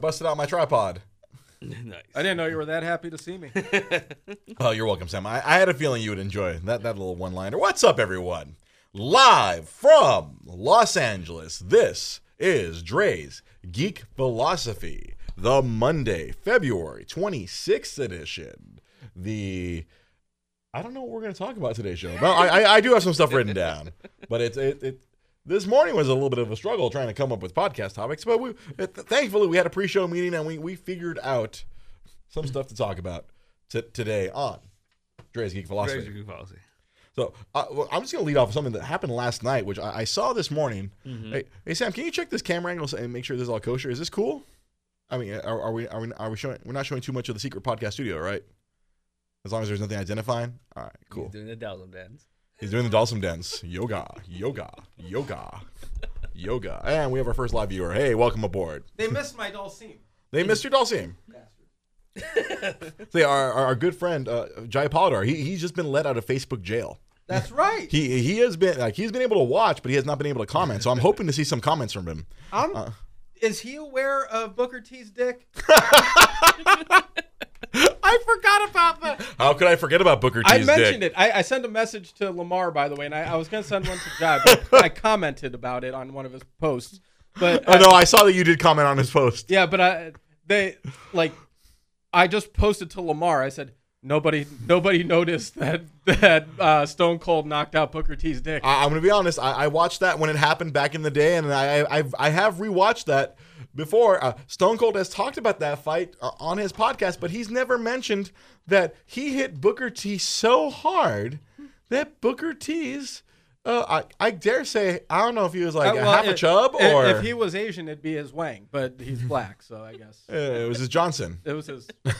Busted out my tripod. nice. I didn't know you were that happy to see me. Oh, you're welcome, Sam. I, I had a feeling you would enjoy that, that little one liner. What's up, everyone? Live from Los Angeles, this is Dre's Geek Philosophy, the Monday, February 26th edition. The. I don't know what we're going to talk about today's show. Well, I, I, I do have some stuff written down, but it's it, it this morning was a little bit of a struggle trying to come up with podcast topics, but we thankfully we had a pre-show meeting and we we figured out some stuff to talk about t- today on Dre's Geek Philosophy. Crazy good policy. So uh, well, I'm just gonna lead off with something that happened last night, which I, I saw this morning. Hey, hey, Sam, can you check this camera angle and make sure this is all kosher? Is this cool? I mean, are, are we are we are we showing? We're not showing too much of the secret podcast studio, right? As long as there's nothing identifying. All right, cool. He's doing the Dhalsim dance. He's doing the Dhalsim dance. Yoga, yoga, yoga, yoga. And we have our first live viewer. Hey, welcome aboard. They missed my Dhalsim. They missed your Dhalsim. See, our, our, our good friend uh, Jai Polidar, he, he's just been let out of Facebook jail. That's right. He he has been like he's been able to watch, but he has not been able to comment. So I'm hoping to see some comments from him. I'm, Uh. is he aware of Booker T's dick? I forgot about that. How could I forget about Booker T's I mentioned dick? it. I, I sent a message to Lamar, by the way, and I, I was going to send one to Jai, but I commented about it on one of his posts. But Oh no, I saw that you did comment on his post. Yeah, but I they like I just posted to Lamar. I said nobody nobody noticed that that uh, Stone Cold knocked out Booker T's dick. I, I'm gonna be honest. I, I watched that when it happened back in the day, and I I I've, I have rewatched that before. Uh, Stone Cold has talked about that fight uh, on his podcast, but he's never mentioned that he hit Booker T so hard that Booker T's. Uh, I, I dare say I don't know if he was like Uh, a well, half a chub or if he was Asian, it'd be his Wang, but he's black, so I guess uh, it was his Johnson, it was his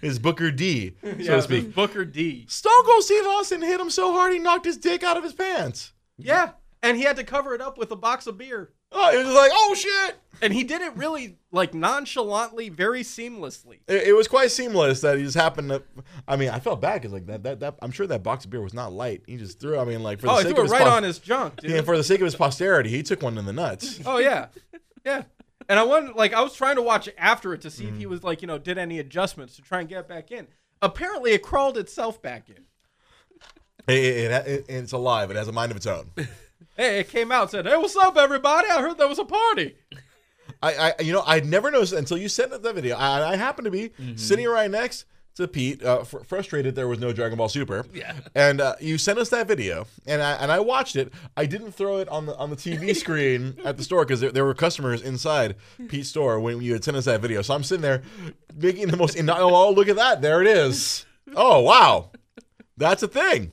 his Booker D, so yeah, to speak. Booker D. Stone Cold Steve Austin hit him so hard he knocked his dick out of his pants. Yeah, and he had to cover it up with a box of beer, Oh, it was like, oh shit! and he did it really like nonchalantly, very seamlessly. It, it was quite seamless that he just happened to. I mean, I felt bad because like that, that that I'm sure that box of beer was not light. He just threw. I mean, like for the Oh, he sake threw of it his right pos- on his junk, dude. Yeah, for the sake of his posterity, he took one in the nuts. Oh yeah, yeah. And I wanted, like, I was trying to watch after it to see if Mm. he was like, you know, did any adjustments to try and get back in. Apparently, it crawled itself back in. It, it, it, it- it's alive. It has a mind of its own. Hey, it came out said, "Hey, what's up, everybody? I heard there was a party." I, I, you know, I'd never noticed until you sent that video. I, I happened to be Mm-hmm. sitting right next to Pete, uh, fr- frustrated there was no Dragon Ball Super. Yeah. And uh, you sent us that video, and I and I watched it. I didn't throw it on the on the TV screen at the store because there, there were customers inside Pete's store when you had sent us that video. So I'm sitting there making the most. Oh, look at that! There it is. Oh wow, that's a thing.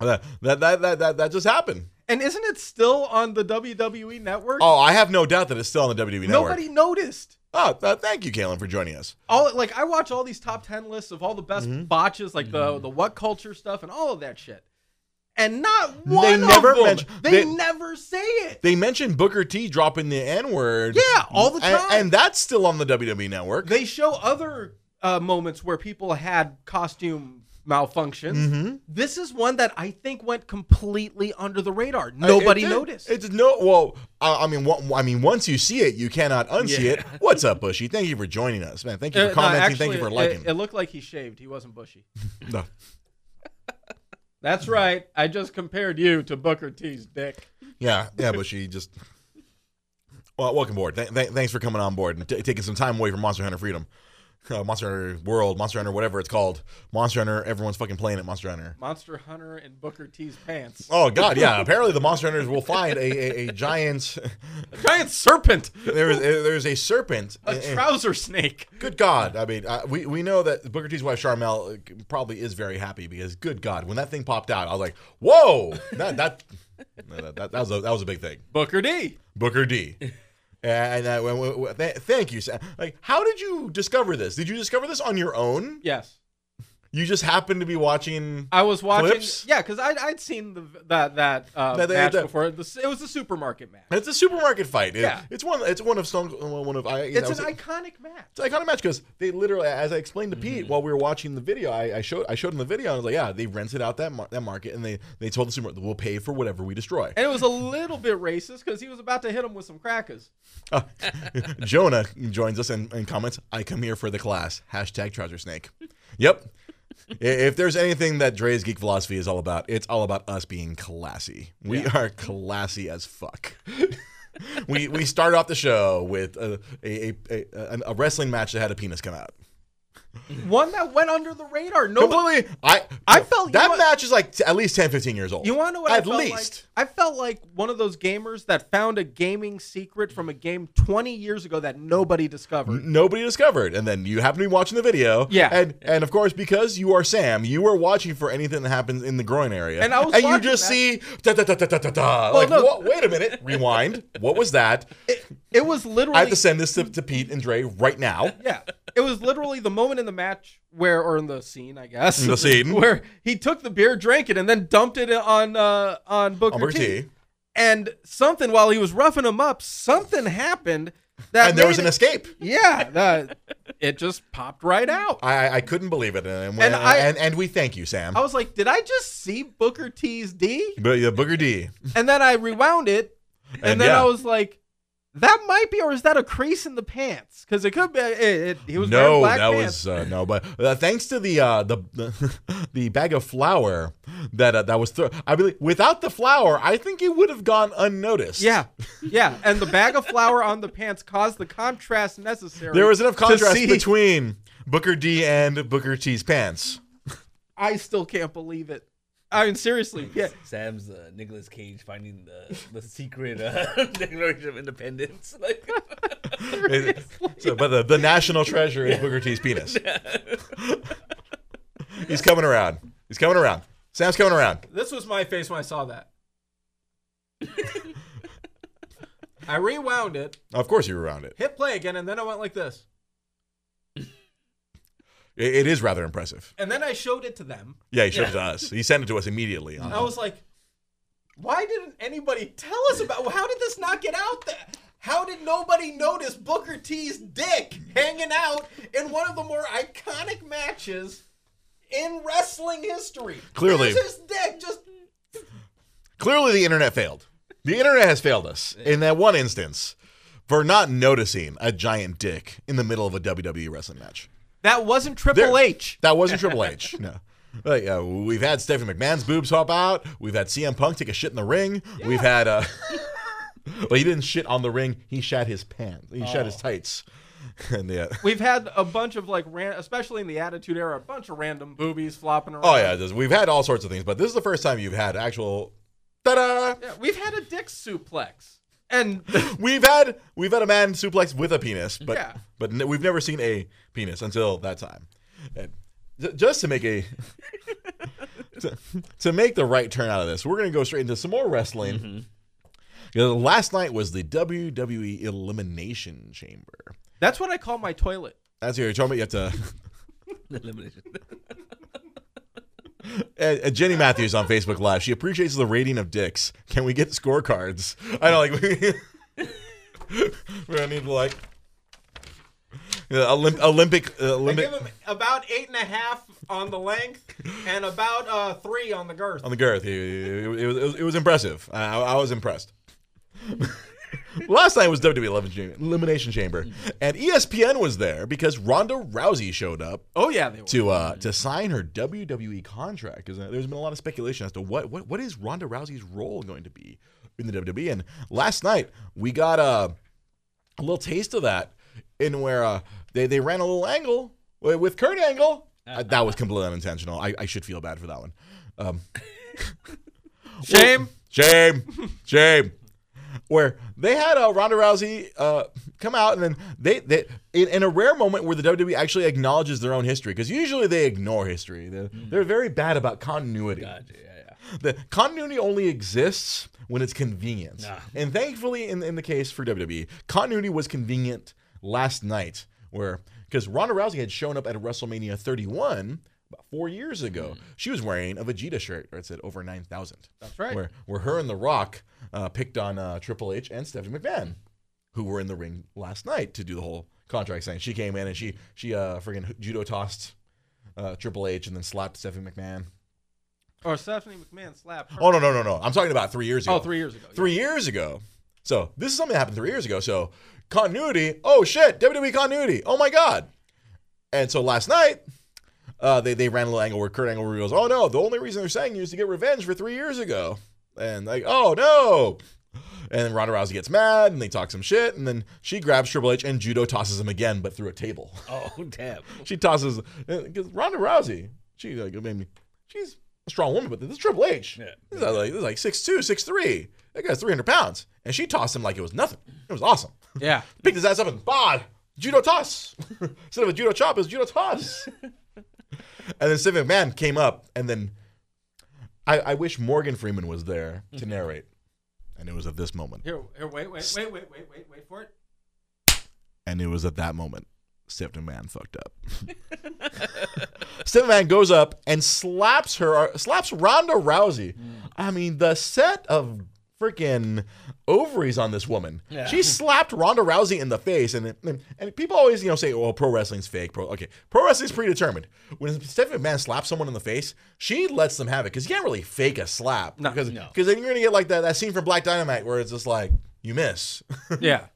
That that that that that, that just happened. And isn't it still on the WWE network? Oh, I have no doubt that it's still on the WWE network. Nobody noticed. Oh, uh, thank you, Kalen, for joining us. All like I watch all these top ten lists of all the best Mm-hmm. botches, like the the WhatCulture stuff and all of that shit. And not one They of never them- mention- they, they- never say it. They mentioned Booker T dropping the N word. Yeah, all the And, time. and that's still on the WWE network. They show other uh, moments where people had costume malfunctions. Mm-hmm. This is one that I think went completely under the radar. Nobody It noticed. It's no. Well, I, I mean, one- I mean, once you see it, you cannot unsee Yeah. it. What's up, Bushy? Thank you for joining us, man. Thank you Uh, for no, commenting. Thank you for liking. It, it looked like he shaved. He wasn't bushy. No. That's right. I just compared you to Booker T's dick. Yeah, yeah, Bushy. Just well, welcome aboard. Th- th- thanks for coming on board and t- taking some time away from Monster Hunter Freedom, uh, Monster Hunter World, Monster Hunter, whatever it's called. Monster Hunter. Everyone's fucking playing it. Monster Hunter. Monster Hunter and Booker T's pants. Oh God, yeah. Apparently, the Monster Hunters will find a, a, a giant. A giant serpent. There is there's a serpent. A and- and- trouser snake. Good God! I mean, uh, we we know that Booker T's wife Sharmell uh, probably is very happy because, good God, when that thing popped out, I was like, "Whoa!" That that that, that, that was a, that was a big thing. Booker D. Booker D. And uh, w- th- thank you. Sam. Like, how did you discover this? Did you discover this on your own? Yes. You just happened to be watching. I was watching, Clips? yeah, because I'd, I'd seen the that that uh, That they- match that- before. The, it was the supermarket match. It's a supermarket fight. It- Yeah. it's one. It's one of Stone. One of I. It's that an iconic match. It's an iconic match because they literally, as I explained to Pete while we were watching the video, I, I showed I showed him the video. and I was like, yeah, they rented out that mar- that market and they they told the supermarket we'll pay for whatever we destroy. And it was a little bit racist because he was about to hit him with some crackers. Uh, Jonah joins us and, and comments, I come here for the class. Hashtag trouser snake. Yep. If there's anything that Dre's Geek Philosophy is all about, it's all about us being classy. We are classy as fuck. we we start off the show with a, a, a, a, a wrestling match that had a penis come out. One that went under the radar. No, Completely. I I felt- that know match is like t- at least 10, 15 years old. You want to know what At I felt least. like? I felt like one of those gamers that found a gaming secret from a game 20 years ago that nobody discovered. Nobody discovered, and then you happen to be watching the video. Yeah. and and of course because you are Sam, you are watching for anything that happens in the groin area, And I was and you just that. see da da da da da da da. Well, like, no. what, wait a minute, rewind. What was that? It was literally I have to send this to, to Pete and Dre right now. yeah. It was literally the moment in the match where, or in the scene, I guess, In the scene. where he took the beer, drank it, and then dumped it on uh, on Booker, Booker T. T. And something while he was roughing him up, something happened that And there was an it- escape. Yeah, that it just popped right out. I, I couldn't believe it, and And and, I- and, and we thank you, Sam. I was like, did I just see Booker T's D? But yeah, Booker D. And then I rewound it, and, And then yeah. I was like, that might be, or is that a crease in the pants? Because it could be. It, it, he was no, black that pants. was uh, no, but uh, thanks to the uh, the, the the bag of flour that uh, that was thrown. I believe without the flour, I think it would have gone unnoticed. Yeah, yeah, and the bag of flour on the pants caused the contrast necessary. there was enough contrast between Booker D and Booker T's pants. I still can't believe it. I mean, seriously, yeah. Sam's uh, Nicolas Cage finding the the secret uh, Declaration of Independence. Like, so, but the, the national treasure is Booker T's penis. He's coming around. He's coming around. Sam's coming around. This was my face when I saw that. I rewound it, Of course, you rewound it. hit play again, and then I went like this. It, it is rather impressive. And then I showed it to them. Yeah, he showed it to us. He sent it to us immediately. I was like, why didn't anybody tell us about how did this not get out there? How did nobody notice Booker T's dick hanging out in one of the more iconic matches in wrestling history? Clearly. There's his dick just Clearly, the internet failed. The internet has failed us in that one instance for not noticing a giant dick in the middle of a WWE wrestling match. That wasn't Triple There- H. That wasn't Triple H. No. Like, uh, we've had Stephanie McMahon's boobs hop out. We've had CM Punk take a shit in the ring. We've had. Uh, well, he didn't shit on the ring. He shat his pants. He shat his tights. And yeah. We've had a bunch of like, ran- especially in the Attitude Era, a bunch of random boobies flopping around. Oh yeah, we've had all sorts of things, but this is the first time you've had actual. Ta-da! Yeah, we've had a dick suplex, and We've had we've had a man suplex with a penis, but Yeah. but n- we've never seen a penis until that time. And j- just to make a to, to make the right turn out of this, we're gonna go straight into some more wrestling. Mm-hmm. You know, last night was the WWE Elimination Chamber. that's what I call my toilet. That's what you're talking about. You have to. elimination. And Jenny Matthews on Facebook Live. She appreciates the rating of dicks. Can we get scorecards? I know, like we're gonna need like yeah, Olymp- Olympic uh, I Olympic give him about eight and a half on the length and about uh, three on the girth. on the girth. It, it- it was it was impressive. I, I was impressed. Last night was WWE Elimination Chamber, and ESPN was there because Ronda Rousey showed up Oh yeah, they were. to uh to sign her WWE contract because there's been a lot of speculation as to what what what is Ronda Rousey's role going to be in the WWE. And last night we got a a little taste of that in where uh they they ran a little angle with Kurt Angle. Uh, that was completely unintentional. I, I should feel bad for that one. Um, Shame. shame, shame. Where they had uh, Ronda Rousey uh, come out, and then they, they in, in a rare moment where the WWE actually acknowledges their own history, because usually they ignore history. They're, they're very bad about continuity. Gotcha. Yeah, yeah. The continuity only exists when it's convenient, Ah. and thankfully, in in the case for WWE, continuity was convenient last night, where because Ronda Rousey had shown up at WrestleMania 31 about four years ago. She was wearing a Vegeta shirt where it said over 9,000. That's right. Where, where her and The Rock uh, picked on uh, Triple H and Stephanie McMahon, who were in the ring last night to do the whole contract thing. She came in and she she uh, friggin' judo tossed uh, Triple H and then slapped Stephanie McMahon. Or Stephanie McMahon slapped her. Oh no no no no! I'm talking about three years ago. Oh, three years ago. Three years ago. So this is something that happened three years ago. So continuity. Oh shit! WWE continuity. Oh my god! And so last night, uh, they they ran a little angle where Kurt Angle goes, "Oh no! The only reason they're saying you is to get revenge for three years ago." And like, "Oh no!" And then Ronda Rousey gets mad and they talk some shit. And then she grabs Triple H and judo tosses him again, but through a table. Oh damn. she tosses because Ronda Rousey, she like maybe she's a strong woman, but this is Triple H. Yeah. This is like this is like six two, six three. That guy's three hundred pounds, and she tossed him like it was nothing. It was awesome. Yeah. Picked his ass up and bah, judo toss. Instead of a judo chop, it was judo toss. And then Steven McMahon came up, and then I, I wish Morgan Freeman was there to mm-hmm. narrate, and it was at this moment, Here, here, wait, wait, wait, wait, wait, wait, wait for it. and it was at that moment Steven McMahon fucked up. Steven McMahon goes up and slaps her, slaps Ronda Rousey. Mm. I mean, the set of freaking ovaries on this woman. Yeah. She slapped Ronda Rousey in the face, and, and and people always you know say, "Oh, pro wrestling's fake." Pro okay, pro wrestling's predetermined. When Stephanie McMahon slaps someone in the face, she lets them have it because you can't really fake a slap No. because No. because then you're gonna get like that that scene from Black Dynamite where it's just like you miss. Yeah.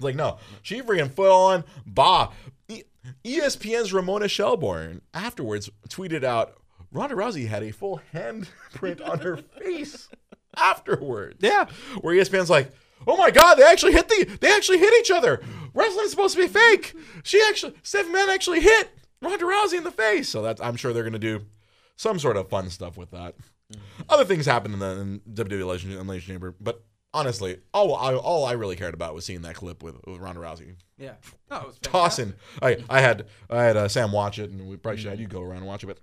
Like, no, she freaking full on bah. E- ESPN's Ramona Shelburne afterwards tweeted out Ronda Rousey had a full handprint on her face afterwards. Yeah. Where ESPN's like, oh my god, they actually hit the they actually hit each other. Wrestling's supposed to be fake. She actually Stephen Man actually hit Ronda Rousey in the face. So that's I'm sure they're gonna do some sort of fun stuff with that. Other things happened in the in WWE Legend Elimination Chamber, but honestly, all I, all I really cared about was seeing that clip with, with Ronda Rousey Yeah. Was tossing. I I had I had uh, Sam watch it, and we probably should have you go around and watch it, but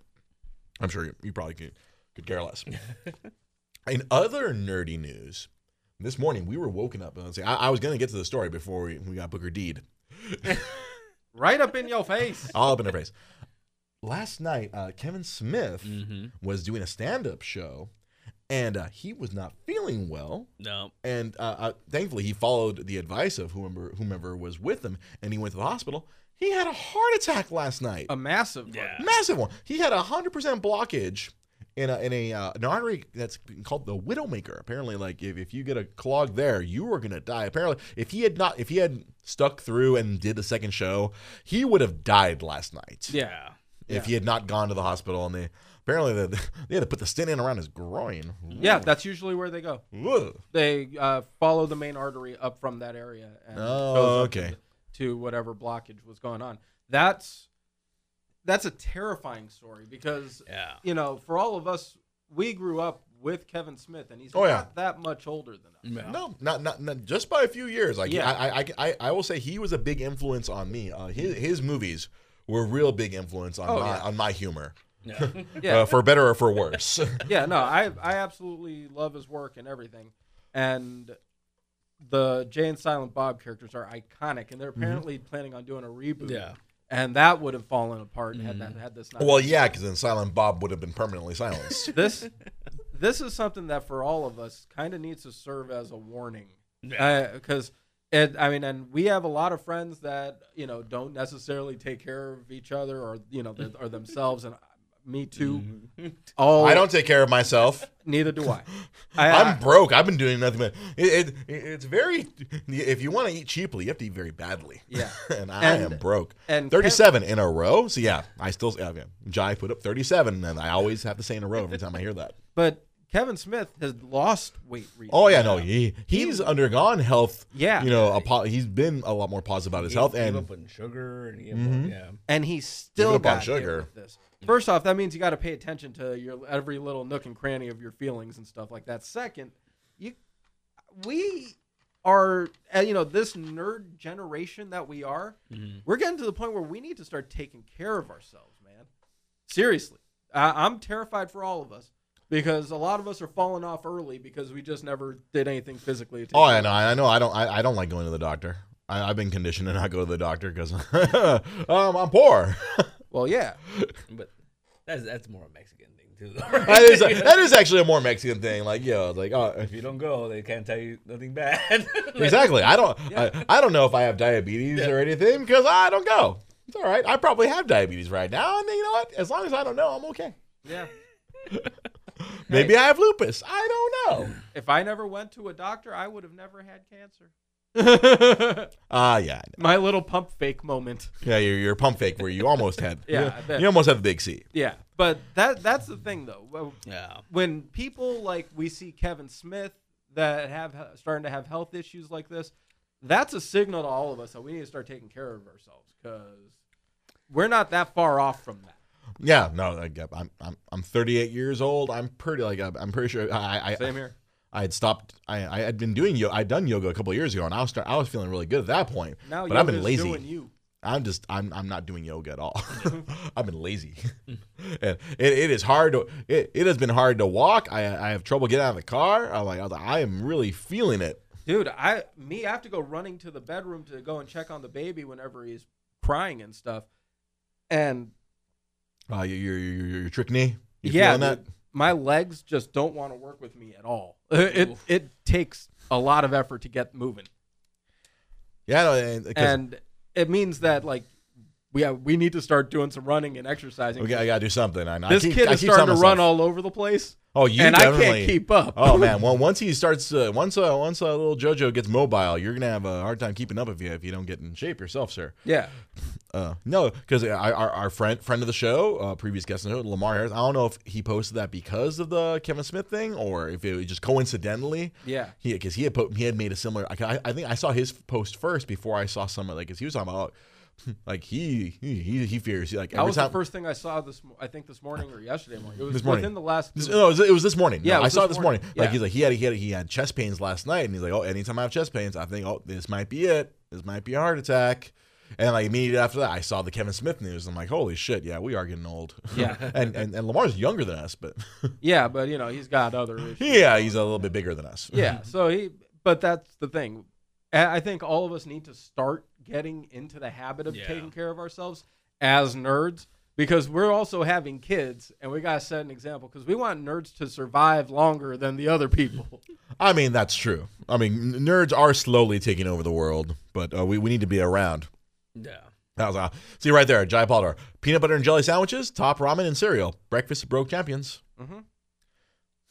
I'm sure you, you probably could, could care less. In other nerdy news, this morning we were woken up. And let's I, I was going to get to the story before we, we got Booker Deed Right up in your face. all up in her face. Last night, uh, Kevin Smith Mm-hmm. was doing a stand-up show, and uh, he was not feeling well. No. And uh, uh, thankfully, he followed the advice of whomever whomever was with him, and he went to the hospital. He had a heart attack last night, A massive. Yeah. massive one. He had a hundred percent blockage in a in a uh, an artery that's called the Widowmaker. Apparently, like if, if you get a clog there, you are gonna die. Apparently, if he had not if he had stuck through and did the second show, he would have died last night. Yeah. If he had not gone to the hospital and they apparently they, they had to put the stent in around his groin. Yeah, that's usually where they go. Ugh. They uh, follow the main artery up from that area and Oh, okay. to, to whatever blockage was going on. That's that's a terrifying story because Yeah. you know, for all of us, we grew up with Kevin Smith, and he's Oh, not yeah. that much older than us. Yeah. No, not, not not just by a few years. Like Yeah. I, I I I will say he was a big influence on me. Uh, his his movies were a real big influence on Oh, my yeah. on my humor, Yeah. Yeah, uh, for better or for worse. yeah, no, I I absolutely love his work and everything, and the Jay and Silent Bob characters are iconic, and they're Mm-hmm. apparently planning on doing a reboot. Yeah. And that would have fallen apart had that mm. had this not. well, yeah, because then Silent Bob would have been permanently silenced. this this is something that for all of us kind of needs to serve as a warning Yeah. because it i mean and we have a lot of friends that you know don't necessarily take care of each other or you know or themselves and me too all I don't take care of myself. neither do i, I I'm broke. I've been doing nothing but it, it, it's very. If you want to eat cheaply, you have to eat very badly. Yeah. and I And- am broke. and 37 in a row. So yeah, I still. Yeah, yeah. Jai put up 37, and I always have to say in a row every time I hear that. but kevin smith has lost weight recently. Oh yeah, no, he he's undergone health. Yeah. you know, a po- he's been a lot more positive about his health, Gave and up on sugar and he gave Mhm. up, yeah. and he's still up on got hit sugar. with this. First off, that means you got to pay attention to your every little nook and cranny of your feelings and stuff like that. Second, you we are uh, you know this nerd generation that we are. Mm-hmm. We're getting to the point where we need to start taking care of ourselves, man. Seriously, I, I'm terrified for all of us because a lot of us are falling off early because we just never did anything physically. To oh, care I know, I know, I don't, I, I don't like going to the doctor. I, I've been conditioned to not go to the doctor because um, I'm poor. Well, yeah, But That's that's more a Mexican thing too. that is that is actually a more Mexican thing. Like, yo, like, oh, if you don't go, they can't tell you nothing bad. exactly. I don't, I, I don't know if I have diabetes or anything because I don't go. It's all right. I probably have diabetes right now, and you know what? As long as I don't know, I'm okay. Yeah. Maybe I have lupus. I don't know. If I never went to a doctor, I would have never had cancer. Ah, yeah, I know. My little pump fake moment. yeah. You're, you're a pump fake where you almost had. Yeah, I bet. you almost had the big C. Yeah, but that that's the thing though. Well, yeah. When people like we see Kevin Smith that have starting to have health issues like this, that's a signal to all of us that we need to start taking care of ourselves because we're not that far off from that. Yeah, no, like, I'm I'm I'm 38 years old. I'm pretty like I'm pretty sure I I, Same here. I had stopped. I I had been doing yo. I'd done yoga a couple of years ago, and I was start, I was feeling really good at that point. Now but I've been lazy. doing you. I'm just I'm I'm not doing yoga at all. I've been lazy, and it, it is hard to it, it has been hard to walk. I I have trouble getting out of the car. I'm like I, like, I am really feeling it. Dude, I me I have to go running to the bedroom to go and check on the baby whenever he's crying and stuff. And Uh, your your your, your trick knee. You yeah, feeling that? My legs just don't want to work with me at all. It Oof. it takes a lot of effort to get moving. Yeah, no, and, and it means that like we have, we need to start doing some running and exercising. we got, I gotta do something. I, I this keep- kid I is starting to run all over the place, Oh, you and I definitely- can't keep up. Oh man, well once he starts, uh, once uh, once uh, little JoJo gets mobile, you're gonna have a hard time keeping up with you if you don't get in shape yourself, sir. yeah, Uh, no, because our, our friend friend of the show, uh, previous guest on the show, Lamar Harris. I don't know if he posted that because of the Kevin Smith thing or if it was just coincidentally. yeah. He because he had po- he had made a similar. I, I think I saw his post first before I saw some like because he was talking about like he he he fears like That was time. the first thing I saw this. I think this morning or yesterday morning. It was This morning. within the last. This- no, it was, it was this morning. Yeah, No, I saw it this morning. morning. Like Yeah. he's like he had he had he had chest pains last night, and he's like, oh, anytime I have chest pains, I think, oh, this might be it. This might be a heart attack. And like immediately after that, I saw the Kevin Smith news. I'm like, holy shit, yeah, we are getting old. Yeah. and, and and Lamar's younger than us, but yeah, but you know he's got other issues. yeah, he's a little bit bigger than us. yeah so he but that's the thing I think all of us need to start getting into the habit of Yeah. taking care of ourselves as nerds because we're also having kids and we got to set an example because we want nerds to survive longer than the other people I mean, that's true. I mean, nerds are slowly taking over the world, but uh, we we need to be around. Yeah. That was uh, see right there, Jai Potter. Peanut butter and jelly sandwiches, top ramen and cereal. Breakfast broke champions. Mhm.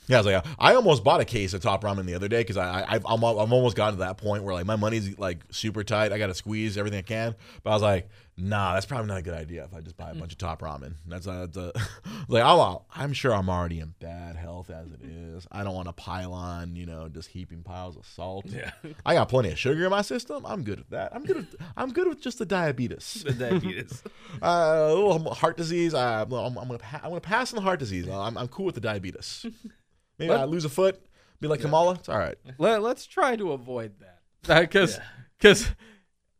Yeah, I was like, I almost bought a case of top ramen the other day because I, I I've, I'm, I've almost gotten to that point where like my money's like super tight. I got to squeeze everything I can. But I was like, nah, that's probably not a good idea if I just buy a bunch of top ramen. That's, uh, that's uh, like I'm, I'm sure I'm already in bad health as it is. I don't want to pile on, you know, just heaping piles of salt. Yeah. I got plenty of sugar in my system. I'm good with that. I'm good. With, I'm good with just the diabetes. The diabetes. Uh, a little heart disease. I, I'm, I'm gonna pa- I'm gonna pass on the heart disease. I'm, I'm cool with the diabetes. Maybe What? I lose a foot. Be like Kamala. It's all right. Let, let's try to avoid that because Yeah.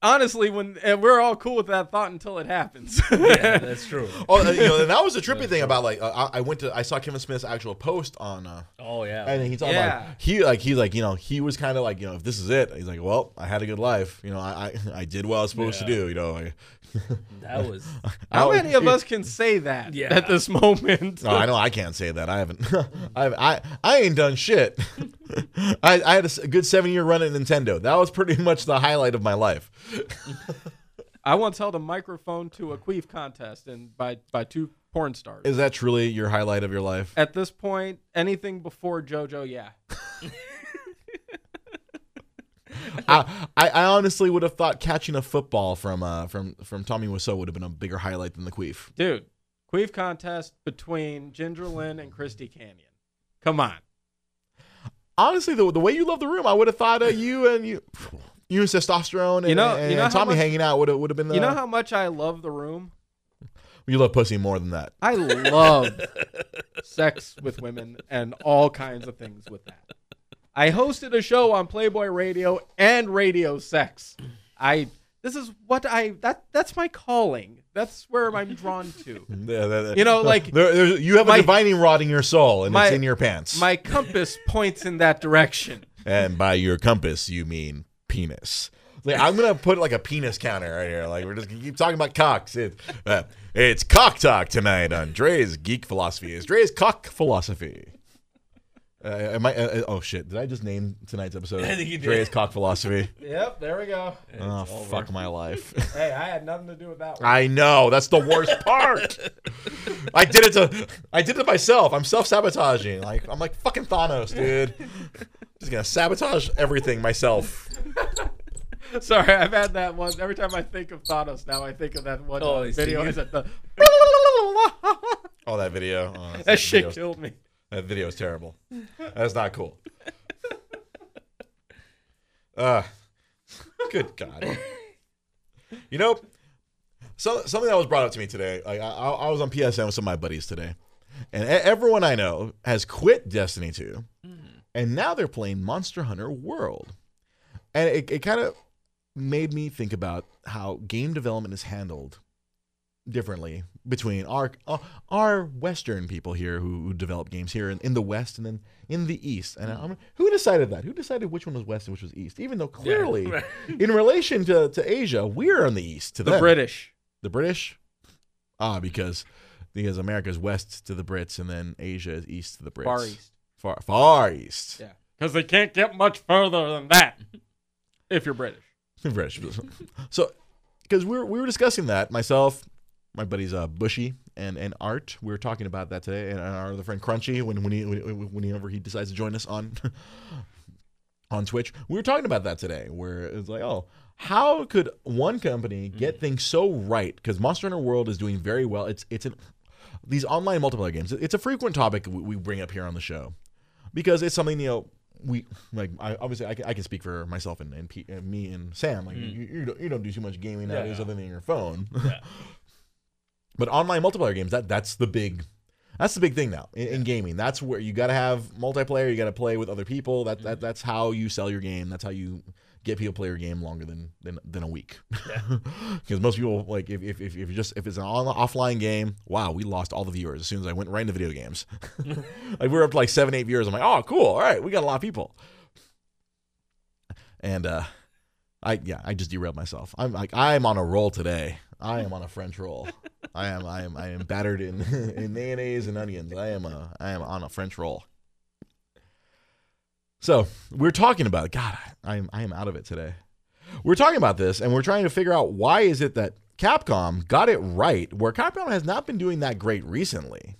honestly when and we're all cool with that thought until it happens yeah, that's true. Oh, uh, you know, and that was the trippy thing about like uh, I I went to I saw Kevin Smith's actual post on. Uh, Oh yeah. and he's talking Yeah. about he like he's like you know he was kind of like you know if this is it he's like well I had a good life you know I I, I did what I was supposed Yeah. to do you know like, that was how I- many of us can say that Yeah. at this moment No, I know I can't say that. I haven't. I I I ain't done shit. I, I had a s- a good seven year run at Nintendo. That was pretty much the highlight of my life. I once held a microphone to a queef contest and by by two porn stars. Is that truly your highlight of your life? At this point, anything before JoJo, yeah. I, I I honestly would have thought catching a football from uh from from Tommy Wiseau would have been a bigger highlight than the queef. Dude, queef contest between Ginger Lynn and Christy Canyon. Come on. Honestly, the the way you love the room, I would have thought uh, you and you. You and testosterone and, You know- and, you know Tommy much- hanging out would have would have been. Uh, You know how much I love the room? you love pussy more than that. I love sex with women and all kinds of things with that. I hosted a show on Playboy Radio and Radio Sex. I this is what I that that's my calling. That's where I'm drawn to. Yeah, that- that- You know, like, there, there's- you have my- a divining rod in your soul, and my- it's in your pants. My compass points in that direction. and by your compass, you mean penis. Like, I'm gonna put like a penis counter right here. Like we're just gonna keep talking about cocks. It, uh, it's cock talk tonight on Dre's Geek Philosophy. Is Dre's cock philosophy. Uh, am I? Uh, uh, oh shit! Did I just name tonight's episode? I think you did. Dre's cock philosophy. Yep, there we go. Oh over. fuck my life. Hey, I had nothing to do with that one. I know that's the worst part. I did it to I did it myself. I'm self sabotaging. Like I'm like fucking Thanos, dude. Just gonna sabotage everything myself. Sorry, I've had that one. Every time I think of Thanos, now I think of that one Oh, uh, video. Is it? that the Oh, that video. Oh, that that shit video's- killed me. That video is terrible. That's not cool. Uh, good God. You know, so something that was brought up to me today. Like I, I was on PSN with some of my buddies today, and everyone I know has quit Destiny 2, and now they're playing Monster Hunter World, and it, it kind of made me think about how game development is handled differently between our uh, our Western people here who, who develop games here in, in the West and then in the East. And I'm, who decided that? Who decided which one was West and which was East? Even though clearly, right. in relation to, to Asia, we're on the East to The them. British. The British. Ah, because because America's West to the Brits and then Asia is East to the Brits. Far East. Far Far East. Yeah. Because they can't get much further than that if you're British. British. so, because we were we were discussing that myself, my buddies uh, Bushy and and Art. We were talking about that today, and our other friend Crunchy when when he when- whenever he decides to join us on on Twitch, we were talking about that today. Where it's like, oh, how could one company get things so right? Because Monster Hunter World is doing very well. It's it's an these online multiplayer games. It's a frequent topic we we bring up here on the show because it's something you know we like. I, obviously, I can, I can speak for myself and, and, P, and me and Sam. Like you, you don't you don't do too much gaming nowadays yeah. other than your phone. Yeah. but online multiplayer games that that's the big. That's the big thing now in, in gaming. That's where you got to have multiplayer. You got to play with other people. That, that that's how you sell your game. That's how you get people to play your game longer than than, than a week. Because most people like if, if, if if you just if it's an on, offline game, wow, we lost all the viewers as soon as I went right into video games. like we were up to like seven eight viewers. I'm like, oh cool, all right, we got a lot of people. And uh, I yeah, I just derailed myself. I'm like I'm on a roll today. I am on a French roll. I am I am I am battered in in mayonnaise and onions. I am a I am on a French roll. So we're talking about God. I am I am out of it today. We're talking about this, and we're trying to figure out why is it that Capcom got it right, where Capcom has not been doing that great recently,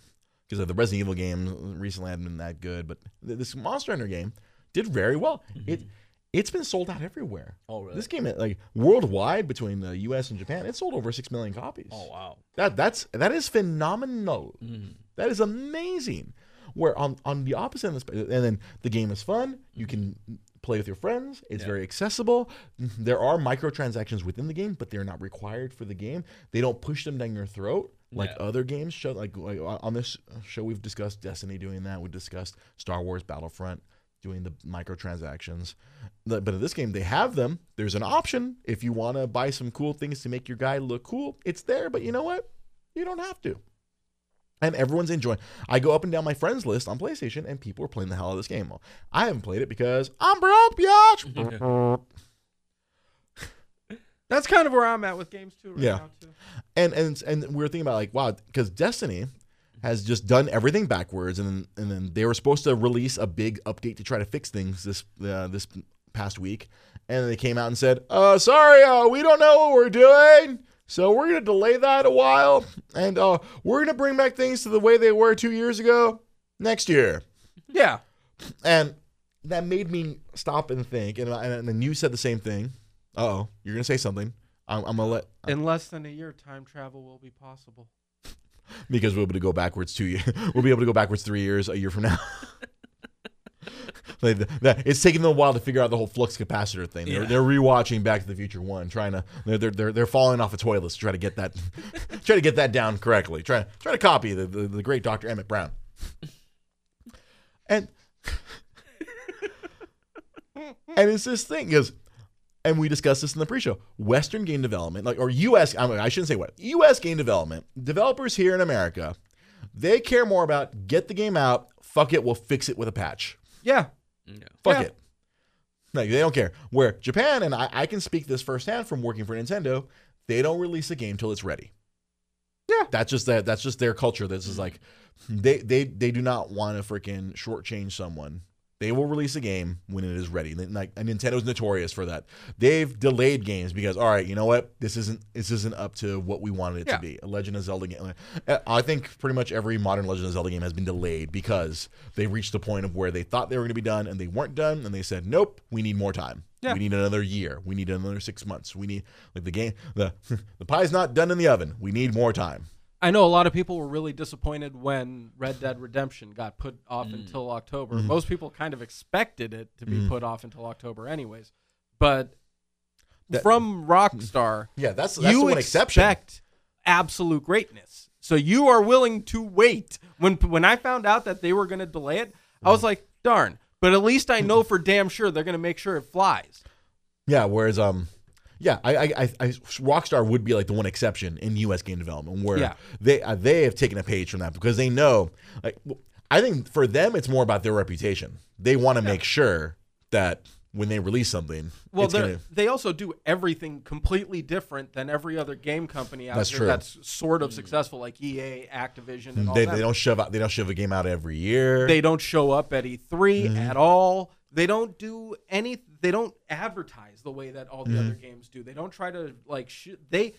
because the Resident Evil game recently hadn't been that good, but this Monster Hunter game did very well. It mm-hmm. It's been sold out everywhere. Oh, really? This game, like worldwide, between the U.S. and Japan, it sold over six million copies. Oh, wow. That that's that is phenomenal. Mm. That is amazing. Where on on the opposite end of the and then the game is fun. You can play with your friends. It's Yeah. very accessible. There are microtransactions within the game, but they're not required for the game. They don't push them down your throat like Yeah. other games show. Like, like on this show, we've discussed Destiny doing that. We discussed Star Wars Battlefront doing the microtransactions. But in this game, they have them. There's an option if you want to buy some cool things to make your guy look cool. It's there, but you know what? You don't have to. And everyone's enjoying. I go up and down my friends list on PlayStation, and people are playing the hell out of this game. I haven't played it because I'm broke, bitch. That's kind of where I'm at with games too. Right Yeah. Now too. and and and we are thinking about like, wow, because Destiny has just done everything backwards, and then and then they were supposed to release a big update to try to fix things this uh, this past week, and they came out and said, uh, sorry, uh, we don't know what we're doing. So we're gonna delay that a while, and uh, we're gonna bring back things to the way they were two years ago next year. Yeah. And that made me stop and think. And, and then you said the same thing. Oh, you're gonna say something. I'm, I'm gonna let In less than a year, time travel will be possible. Because we'll be able to go backwards two years. We'll be able to go backwards three years a year from now. like the, that, it's taking them a while to figure out the whole flux capacitor thing. They're, Yeah. they're rewatching Back to the Future one, trying to they're they're they're, they're falling off a toilet to try to get that try to get that down correctly. Try try to copy the, the, the great Dr. Emmett Brown. And and it's this thing because and we discussed this in the pre-show western game development like or us I, mean, I shouldn't say what us game development developers here in america they care more about get the game out fuck it we'll fix it with a patch Yeah. Yeah. fuck Yeah. it Like they don't care. Where Japan and I, I can speak this firsthand from working for Nintendo, they don't release a game till it's ready. Yeah. That's just that that's just their culture. This is like they they they do not want to freaking shortchange someone. They will release a game when it is ready. Like Nintendo's notorious for that. They've delayed games because all right, you know what? This isn't this isn't up to what we wanted it Yeah. to be. A Legend of Zelda game. Uh, I think pretty much every modern Legend of Zelda game has been delayed because they reached the point of where they thought they were going to be done and they weren't done, and they said, "Nope, we need more time. Yeah. We need another year. We need another six months. We need like the game. the The pie's not done in the oven. We need more time." I know a lot of people were really disappointed when Red Dead Redemption got put off until October. Mm-hmm. Most people kind of expected it to be put off until October, anyways. But That- from Rockstar, Yeah, that's that's you the one exception. expect absolute greatness. So you are willing to wait. When when I found out that they were going to delay it, I Mm-hmm. was like, darn. But at least I know for damn sure they're going to make sure it flies. Yeah, whereas um, yeah, I, I, I, I Rockstar would be like the one exception in U.S. game development where Yeah. they uh, they have taken a page from that because they know like I think for them it's more about their reputation. They want to make sure that when they release something, Well, gonna, they also do everything completely different than every other game company out That's here true. that's sort of successful, like EA, Activision, and all they, that. they don't shove out they don't shove a game out every year. They don't show up at E3 Mm-hmm. at all. They don't do any. They don't advertise the way that all the Mm-hmm. other games do. They don't try to like. Sh- they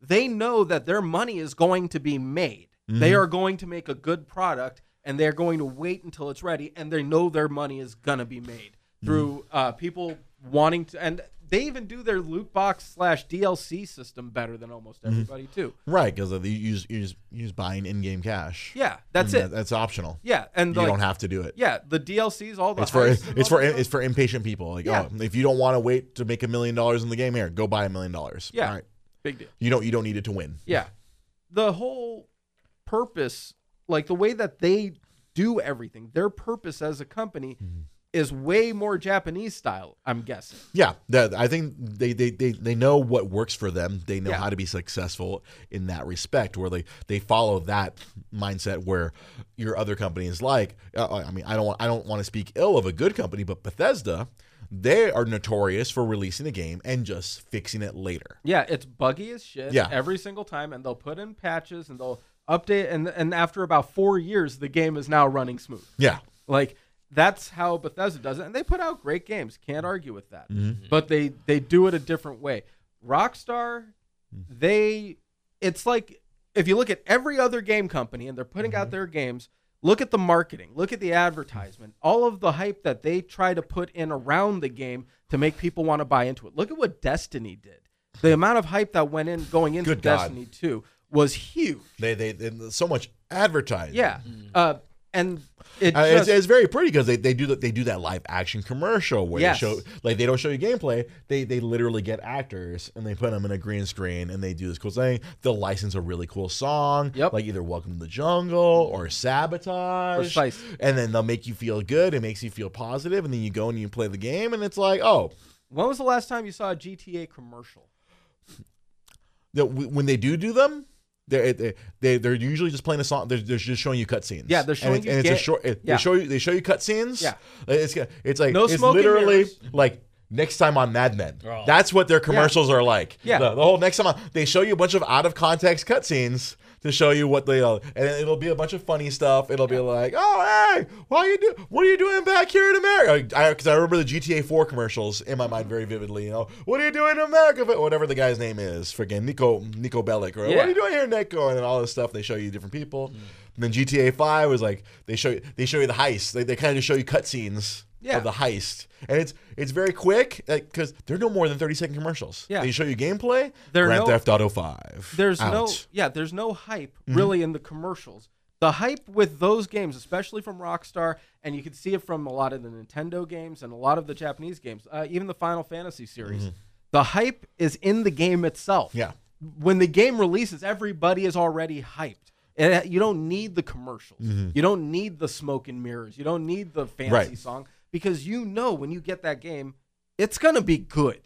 they know that their money is going to be made. Mm-hmm. They are going to make a good product, and they're going to wait until it's ready. And they know their money is gonna be made through Mm-hmm. uh, people wanting to. And they even do their loot box slash DLC system better than almost Mm-hmm. everybody too. right because you use you use, you use buying in-game cash. Yeah, that's And it. that- that's optional. yeah, and You like, don't have to do it. Yeah, the DLCs, all the It's for heists it's for that it's for impatient people. Like, Yeah. oh, if you don't want to wait to make a million dollars in the game, here, go buy a million dollars. Yeah. All right. big deal. You don't you don't need it to win. Yeah. The whole purpose, like the way that they do everything, their purpose as a company Mm-hmm. Is way more Japanese style, I'm guessing. Yeah, that I think they, they they they know what works for them. They know Yeah. how to be successful in that respect, where they they follow that mindset. Where your other companies, like, uh, I mean, I don't want I don't want to speak ill of a good company, but Bethesda, they are notorious for releasing a game and just fixing it later. Yeah, it's buggy as shit Yeah. every single time, and they'll put in patches and they'll update, and and after about four years, the game is now running smooth. Yeah, Like that's how Bethesda does it, and they put out great games. Can't argue with that. Mm-hmm. But they they do it a different way. Rockstar, Mm-hmm. they it's like if you look at every other game company and they're putting Mm-hmm. out their games, look at the marketing, look at the advertisement, all of the hype that they try to put in around the game to make people want to buy into it. Look at what Destiny did. The amount of hype that went in going into Good God. Destiny 2 was huge. they they, they so much advertising. Yeah. Uh, and it Uh, just, it's, it's very pretty because they, they do that they do that live action commercial where Yes. they show like they don't show you gameplay they they literally get actors and they put them in a green screen and they do this cool thing they'll license a really cool song Yep. like either Welcome to the Jungle or Sabotage Precisely. and then they'll make you feel good it makes you feel positive and then you go and you play the game and it's like oh when was the last time you saw a GTA commercial? that when they do do them they're they, they they're usually just playing a song. They're, they're just showing you cutscenes. Yeah, they're showing and it's, you and it's ga- a short. It, Yeah. They show you they show you cutscenes. Yeah. it's it's like No it's literally mirrors. like next time on Mad Men. Oh. That's what their commercials are like. Yeah. the, the whole next time on, they show you a bunch of out of context cutscenes to show you what they are, and it'll be a bunch of funny stuff. It'll be like, oh hey, why you do? What are you doing back here in America? Because I, remember the GTA 4 commercials in my mind very vividly. You know, what are you doing in America? Whatever the guy's name is, freaking Niko Niko Bellic, or what are you doing here, Niko? And then all this stuff. They show you different people. Mm. And then GTA 5 was like they show you they show you the heist. They, they kind of just show you cutscenes Yeah. of the heist, and it's it's very quick because they're no more than thirty second commercials. Yeah. they show you gameplay. There Grand no- Theft Auto Five. There's out. no yeah, there's no hype Mm-hmm. really in the commercials. The hype with those games, especially from Rockstar, and you can see it from a lot of the Nintendo games and a lot of the Japanese games, uh, even the Final Fantasy series. The hype is in the game itself. Mm-hmm. Yeah. When the game releases, everybody is already hyped. And you don't need the commercials. You don't need the smoke and mirrors. You don't need the fancy Mm-hmm. Right. song because you know when you get that game, it's gonna be good.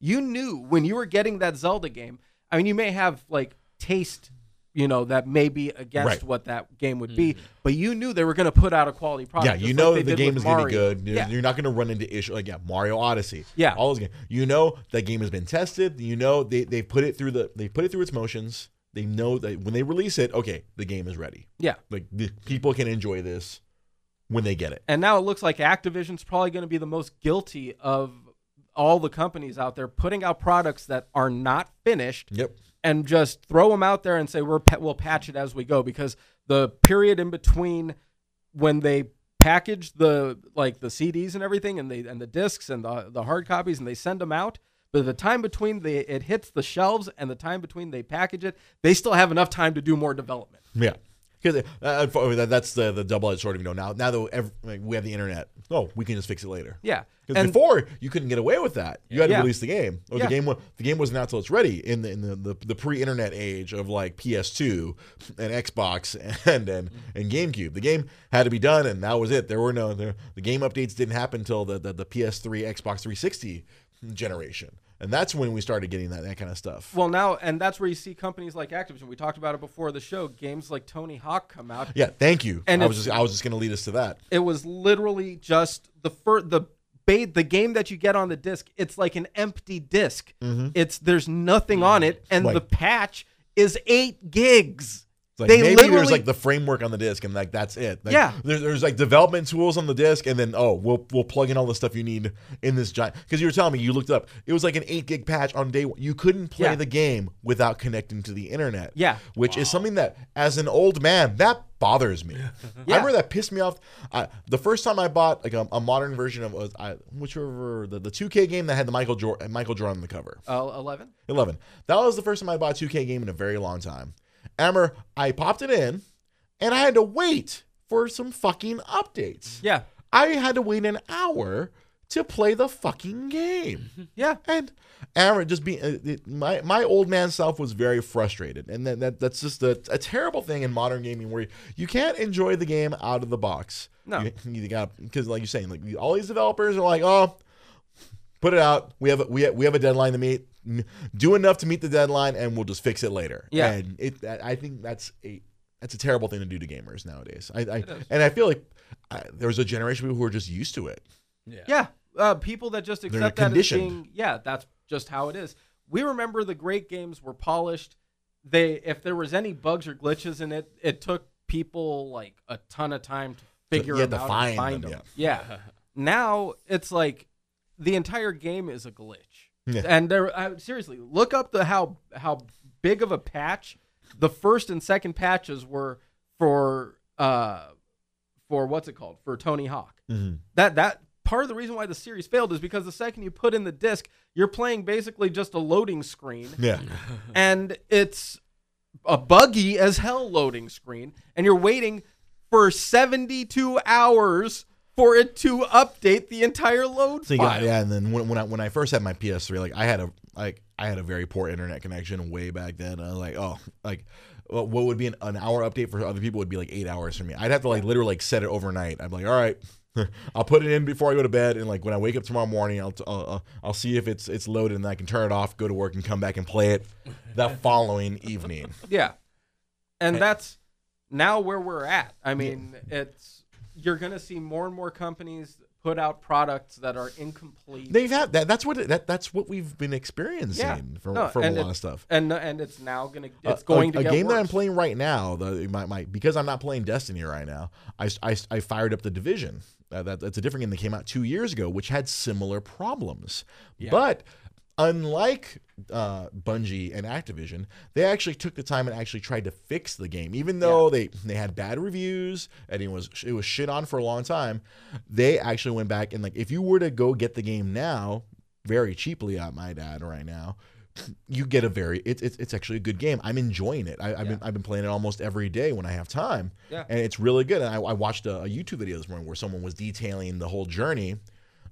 You knew when you were getting that Zelda game. I mean, you may have like taste you know that may be against Right. what that game would be, mm-hmm. but you knew they were going to put out a quality product. Yeah, you know like the game is going to be good. You're, Yeah. you're not going to run into issues like yeah, Mario Odyssey. Yeah. all those games. You know that game has been tested. You know they they put it through the they put it through its motions. They know that when they release it, okay, the game is ready. yeah. Like the people can enjoy this when they get it. And now it looks like Activision's probably going to be the most guilty of all the companies out there putting out products that are not finished Yep. and just throw them out there and say we're we'll patch it as we go because the period in between when they package the like the CDs and everything and they and the discs and the the hard copies and they send them out but the time between the it hits the shelves and the time between they package it they still have enough time to do more development Yeah. Because uh, that's the, the double edged sword. You know, now now that ev- like, we have the internet, oh, we can just fix it later. yeah Because before you couldn't get away with that. You had to Yeah. release the game. Or Yeah. the game wa- the game wasn't out till it's ready in the in the, the, the pre-internet age of like PS2 and Xbox and and, and GameCube. The game had to be done and that was it. There were no the, the game updates didn't happen until the, the, the PS3, Xbox 360 generation. And that's when we started getting that, that kind of stuff. Well, now, and that's where you see companies like Activision. We talked about it before the show. Games like Tony Hawk come out. yeah, thank you. And I was just I was just going to lead us to that. It was literally just the first the the game that you get on the disc. It's like an empty disk. Mm-hmm. It's there's nothing on it, and Right. the patch is eight gigs. It's like They maybe literally- there's like the framework on the disc and like that's it. Like, Yeah. there- there's like development tools on the disc and then oh we'll we'll plug in all the stuff you need in this giant because you were telling me you looked it up it was like an eight gig patch on day one. You couldn't play Yeah. the game without connecting to the internet. Yeah. which is something that as an old man that bothers me. yeah. I remember that pissed me off. I, the first time I bought like a, a modern version of was I, whichever the the 2K game that had the Michael Jordan Michael Jordan on the cover. Uh, Eleven. 11. That was the first time I bought a 2K game in a very long time. I remember I popped it in and I had to wait for some fucking updates. Yeah. I had to wait an hour to play the fucking game. Yeah. And Aaron just being uh, it- my my old man self was very frustrated, and that, that that's just a, a terrible thing in modern gaming where you can't enjoy the game out of the box. No. you, you got because like you're saying, like all these developers are like, oh, put it out. We have a, we have, we have a deadline to meet. Do enough to meet the deadline, and we'll just fix it later. Yeah. and it I I think that's a that's a terrible thing to do to gamers nowadays. I, I and I feel like I, there's a generation of people who are just used to it. Yeah. Uh, people that just accept that as conditioned. being yeah, that's just how it is. We remember the great games were polished. They if there was any bugs or glitches in it, it took people like a ton of time to figure you had them to out find and find them, them. Yeah. now it's like the entire game is a glitch. Yeah. And there uh, seriously, look up the how how big of a patch the first and second patches were for uh for what's it called? For Tony Hawk that that part of the reason why the series failed is because the second you put in the disc, you're playing basically just a loading screen, Yeah. and it's a buggy as hell loading screen, and you're waiting for 72 hours for it to update the entire load So file. got, yeah, and then when, when I when I first had my PS3, like I had a like I had a very poor internet connection way back then. I was like, oh, like what would be an, an hour update for other people would be like eight hours for me. I'd have to like literally like set it overnight. I'm like, all right, I'll put it in before I go to bed, and like when I wake up tomorrow morning, I'll I'll, I'll- I'll see if it's it's loaded, and I can turn it off, go to work, and come back and play it the following evening. Yeah. And that's now where we're at. I mean, it's you're going to see more and more companies put out products that are incomplete. They've had that. That's what it, that that's what we've been experiencing Yeah. from No, from a lot of stuff. and and it's now going to it's a- going a, to a game that I'm playing right now. The my, my because I'm not playing Destiny right now. I, I, I fired up the Division. Uh, that, that's a different game that came out two years ago, which had similar problems. But unlike uh, Bungie and Activision, they actually took the time and actually tried to fix the game, even though they they had bad reviews and it was it was shit on for a long time. They actually went back and like if you were to go get the game now, very cheaply, at my dad right now you get a very it's it's it's actually a good game. I'm enjoying it. I, I've been I've been playing it almost every day when I have time. Yeah. and it's really good. And I, I watched a, a YouTube video this morning where someone was detailing the whole journey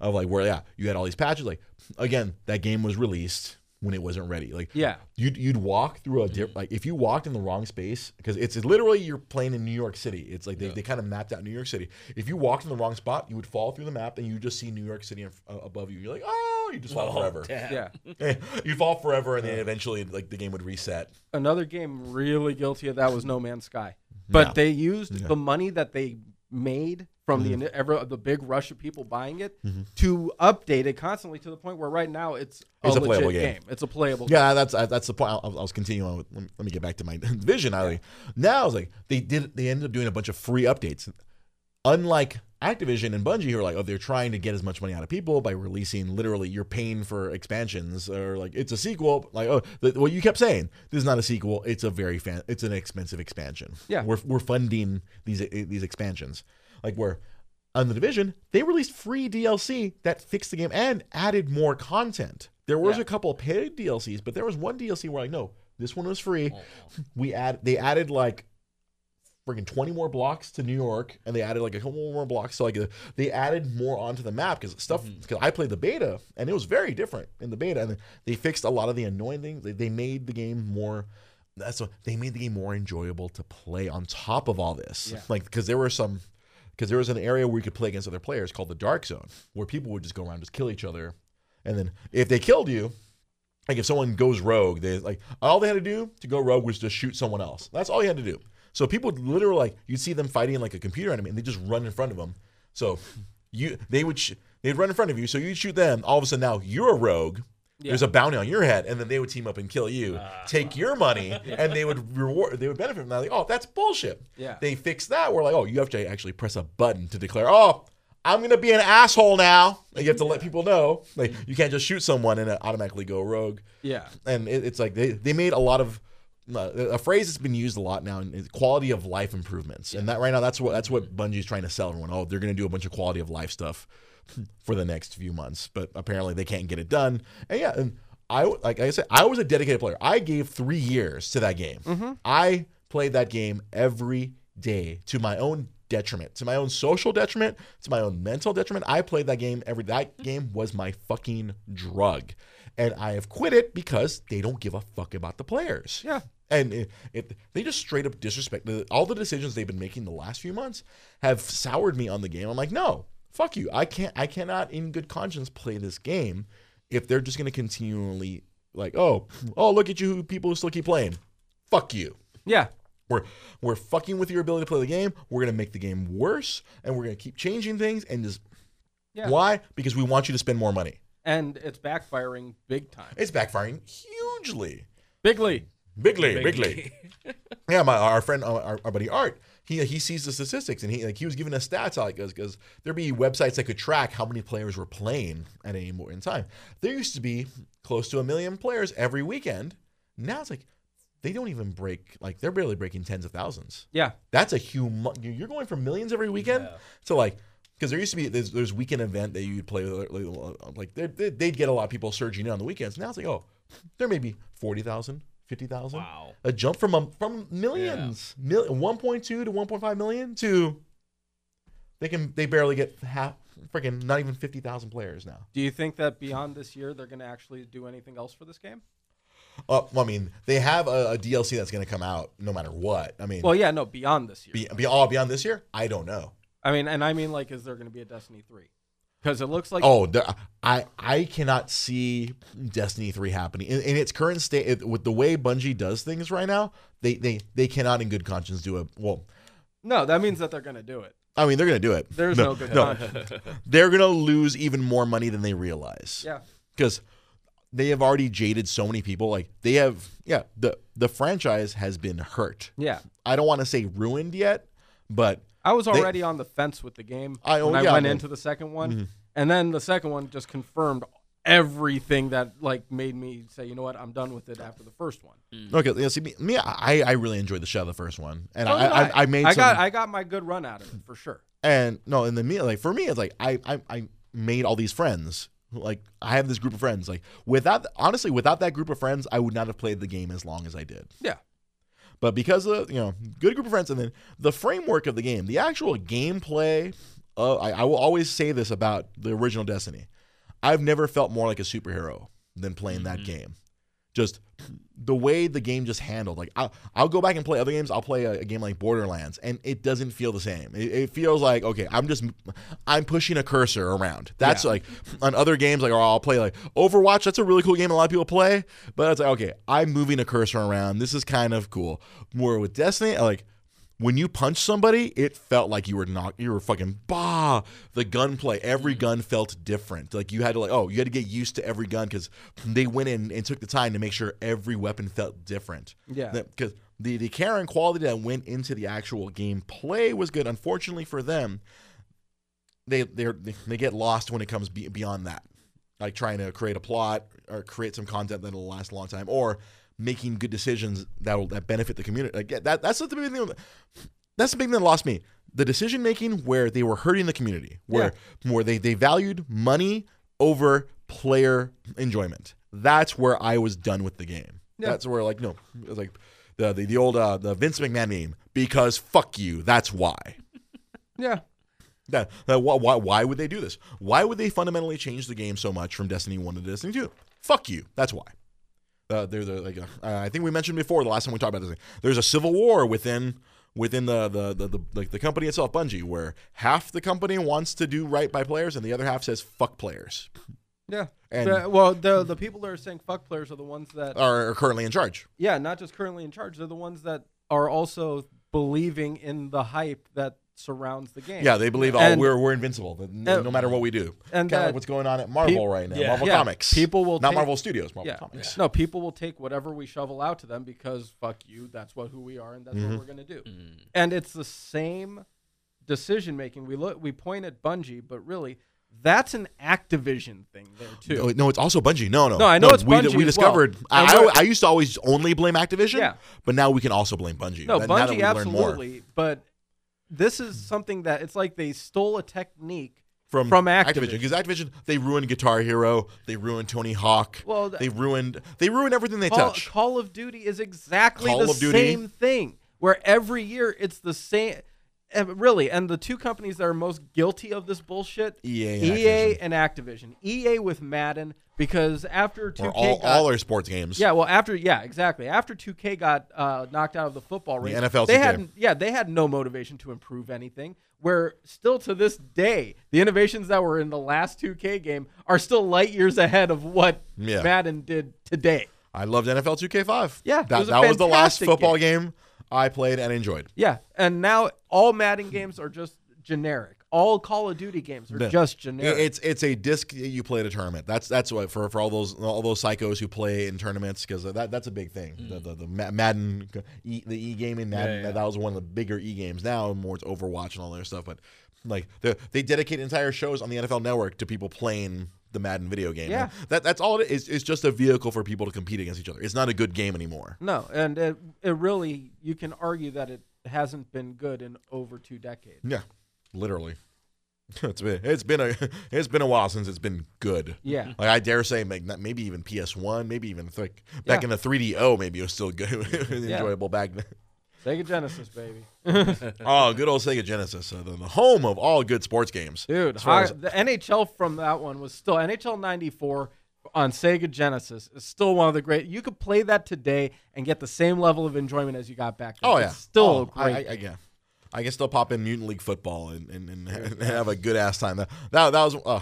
of like where yeah you had all these patches. Like again, that game was released when it wasn't ready. Like Yeah. you'd you'd walk through a diff- like if you walked in the wrong space because it's literally you're playing in New York City. It's like they, they kind of mapped out New York City. If you walked in the wrong spot, you would fall through the map and you just see New York City in, uh, above you. You're like, oh, you just fall Oh, forever. damn. Yeah. You'd fall forever, and then eventually like the game would reset. Another game really guilty of that was No Man's Sky. But Yeah. they used Yeah. the money that they made from Mm-hmm. the ever the big rush of people buying it to update it constantly to the point where right now it's a, It's a playable game. game. It's a playable game. Yeah, that's uh, that's the point. I, I was continuing on with. Let me, let me get back to my vision. I like now. I was like, they did. They ended up doing a bunch of free updates. Unlike Activision and Bungie, who are like, oh, they're trying to get as much money out of people by releasing literally you're paying for expansions or like it's a sequel. Like, oh, the, what you kept saying, this is not a sequel. It's a very fan. It's an expensive expansion. Yeah. we're we're funding these these expansions. Like where on the division, they released free DLC that fixed the game and added more content. There was Yeah. a couple of paid DLCs, but there was one DLC where like, no, this one was free. Oh. We add they added like freaking 20 more blocks to New York and they added like a couple more blocks so like they added more onto the map because stuff mm-hmm. because I played the beta and it was very different in the beta and they fixed a lot of the annoying things they, they made the game more that's what they made the game more enjoyable to play on top of all this Yeah. like because there were some because there was an area where you could play against other players called the dark zone where people would just go around and just kill each other and then if they killed you like if someone goes rogue, they like all they had to do to go rogue was just shoot someone else. That's all you had to do. So people would literally like you'd see them fighting like a computer enemy, and they just run in front of them. So you they would sh- they'd run in front of you, so you'd shoot them. All of a sudden now you're a rogue. There's a bounty on your head, and then they would team up and kill you, take your money, and they would reward. They would benefit from that. Like, oh, that's bullshit. Yeah. They fix that. We're like, oh, you have to actually press a button to declare, oh, I'm gonna be an asshole now. Like, you have to let people know. Like you can't just shoot someone and automatically go rogue Yeah. and it, it's like they, they made a lot of uh, a phrase that's been used a lot now is quality of life improvements and that right now that's what that's what Bungie's trying to sell everyone oh they're going to do a bunch of quality of life stuff for the next few months but apparently they can't get it done and yeah and I like I said I was a dedicated player I gave 3 years to that game mm-hmm. I played that game every day to my own detriment to my own social detriment to my own mental detriment I played that game every that game was my fucking drug and I have quit it because they don't give a fuck about the players. Yeah. And it, it, they just straight up disrespect the, all the decisions they've been making the last few months have soured me on the game. I'm like, no, fuck you. I can't. I cannot, in good conscience, play this game if they're just going to continually like, oh, oh, look at you, people who still keep playing. Fuck you. Yeah. We're we're fucking with your ability to play the game. We're gonna make the game worse, and we're gonna keep changing things. And just Yeah. why? Because we want you to spend more money. And it's backfiring big time. It's backfiring hugely. Bigly. Bigly, bigly. Yeah, my our friend, uh, our, our buddy Art, he he sees the statistics and he like he was giving us stats like because there'd be websites that could track how many players were playing at any point in time. There used to be close to a million players every weekend. Now it's like they don't even break like they're barely breaking tens of thousands. Yeah. That's a huge. You're going from millions every weekend Yeah. to like because there used to be there's, there's weekend event that you'd play like, they'd, they'd get a lot of people surging in on the weekends. Now it's like oh, there may be 40,000, 50,000. Wow. A jump from a, from millions, mil, 1.2 to 1.5 million to they can they barely get half freaking not even 50,000 players now. Do you think that beyond this year they're going to actually do anything else for this game? Uh, well, I mean, they have a, a DLC that's going to come out no matter what. I mean, Well, yeah, no, beyond this year. be, be all beyond this year, I don't know. I mean, and I mean, like, is there going to be a Destiny three? Because it looks like Oh, there, I I cannot see Destiny three happening in, in its current state it, with the way Bungie does things right now. They they they cannot in good conscience do a well. no, that means that they're going to do it. I mean, they're gonna do it. There's no, good conscience. they're gonna lose even more money than they realize. Yeah, because they have already jaded so many people. Like they have, yeah. the The franchise has been hurt. yeah. I don't want to say ruined yet, but I was already on the fence with the game I- oh, when I yeah, went man. into the second one, mm-hmm. And then the second one just confirmed everything that like made me say, you know what, I'm done with it after the first one. Mm. okay. Yeah, see, me, me I, I really enjoyed the show the first one, and I, did I, I made I some, got I got my good run out of it for sure. and no, and the me like for me, it's like I, I I made all these friends. Like I have this group of friends. Like without honestly, without that group of friends, I would not have played the game as long as I did. Yeah, But because of you know good group of friends, and then the framework of the game, the actual gameplay. Uh, I, I will always say this about the original Destiny. I've never felt more like a superhero than playing that game. just the way the game just handled. Like I'll, I'll go back and play other games. I'll play a, a game like Borderlands, and it doesn't feel the same. It, it feels like okay, I'm just I'm pushing a cursor around. That's Yeah. like on other games like or I'll play like Overwatch. That's a really cool game. A lot of people play, but it's like okay, I'm moving a cursor around. This is kind of cool. More with Destiny, like when you punch somebody, it felt like you were not you were fucking bah. The gunplay, every mm. gun felt different. Like you had to like oh, you had to get used to every gun because they went in and took the time to make sure every weapon felt different. Yeah. because the the care and quality that went into the actual gameplay was good. Unfortunately for them, they they they get lost when it comes beyond that, like trying to create a plot or create some content that'll last a long time, or making good decisions that will that benefit the community. Like that that's the big thing. That's the big thing that lost me. The decision making where they were hurting the community, where where they they valued money over player enjoyment. That's where I was done with the game. Yeah. That's where like no, it was like the the, the old uh, the Vince McMahon meme because fuck you. That's why. Yeah. That, that why, why why would they do this? Why would they fundamentally change the game so much from Destiny One to Destiny Two? Fuck you. That's why. Uh, there's a, like uh, I think we mentioned before the last time we talked about this. There's a civil war within within the the, the the like the company itself, Bungie, where half the company wants to do right by players and the other half says fuck players. Yeah. And- The- well, the the people that are saying fuck players are the ones that Are, are currently in charge. yeah, not just currently in charge. They're the ones that are also believing in the hype that surrounds the game. Yeah, they believe oh And- we're we're invincible no, and- no matter what we do. and kind of like what's going on at Marvel peop- right now, Yeah. Marvel Yeah, Comics. people will not take- Marvel Studios, Marvel Yeah. Comics. No, people will take whatever we shovel out to them because fuck you, that's what who we are and that's Mm-hmm. what we're going to do. And it's the same decision making. We look we point at Bungie, but really that's an Activision thing there too. No, no, it's also Bungie. No, no, No, I know it's we, Bungie We as well. discovered. I, I, I used to always only blame Activision. Yeah. but now we can also blame Bungie. No, Now- now that Bungie we learn more absolutely, but this is something that it's like they stole a technique from from Activision because Activision they ruined Guitar Hero, they ruined Tony Hawk. Well, th- they ruined they ruined everything they Call, touch. Call of Duty is exactly Call the same thing. Where every year it's the same. Eh, Really, and the two companies that are most guilty of this bullshit, EA and EA Activision. and Activision. EA with Madden because after 2K or all, got, all their sports games. yeah, well after yeah exactly after 2K got uh, knocked out of the football race, NFL they 2K. had yeah they had no motivation to improve anything. Where still to this day, the innovations that were in the last 2K game are still light years ahead of what Yeah. Madden did today. I loved NFL 2K5. Yeah, that, was that was the last football game. I played and enjoyed. Yeah, and now all Madden games are just generic. All Call of Duty games are Yeah. just generic. It's it's a disc that you play at a tournament. That's that's what for for all those all those psychos who play in tournaments because that that's a big thing. The, mm. the the Madden e, the e gaming Madden Yeah, yeah. that was one of the bigger e games. Now more it's Overwatch and all their stuff. But like the, they dedicate entire shows on the NFL Network to people playing the Madden video game. Yeah. That that's all it is. It's just a vehicle for people to compete against each other. It's not a good game anymore. no, and it, it really you can argue that it hasn't been good in over two decades. Yeah, literally. It's been it's been a it's been a while since it's been good. Yeah. Like I dare say, maybe maybe even PS One, maybe even like back Yeah. in the 3DO, maybe it was still good, enjoyable back then. Sega Genesis, baby, Oh, good old Sega Genesis, uh, the, the home of all good sports games. dude. As far hi- as- the NHL from that one was still NHL '94 on Sega Genesis is still one of the great. You could play that today and get the same level of enjoyment as you got back then. oh yeah, it's still Oh, great. I, I, I, yeah. I can still pop in Mutant League football and, and, and, and have a good ass time. That that, that was. Uh,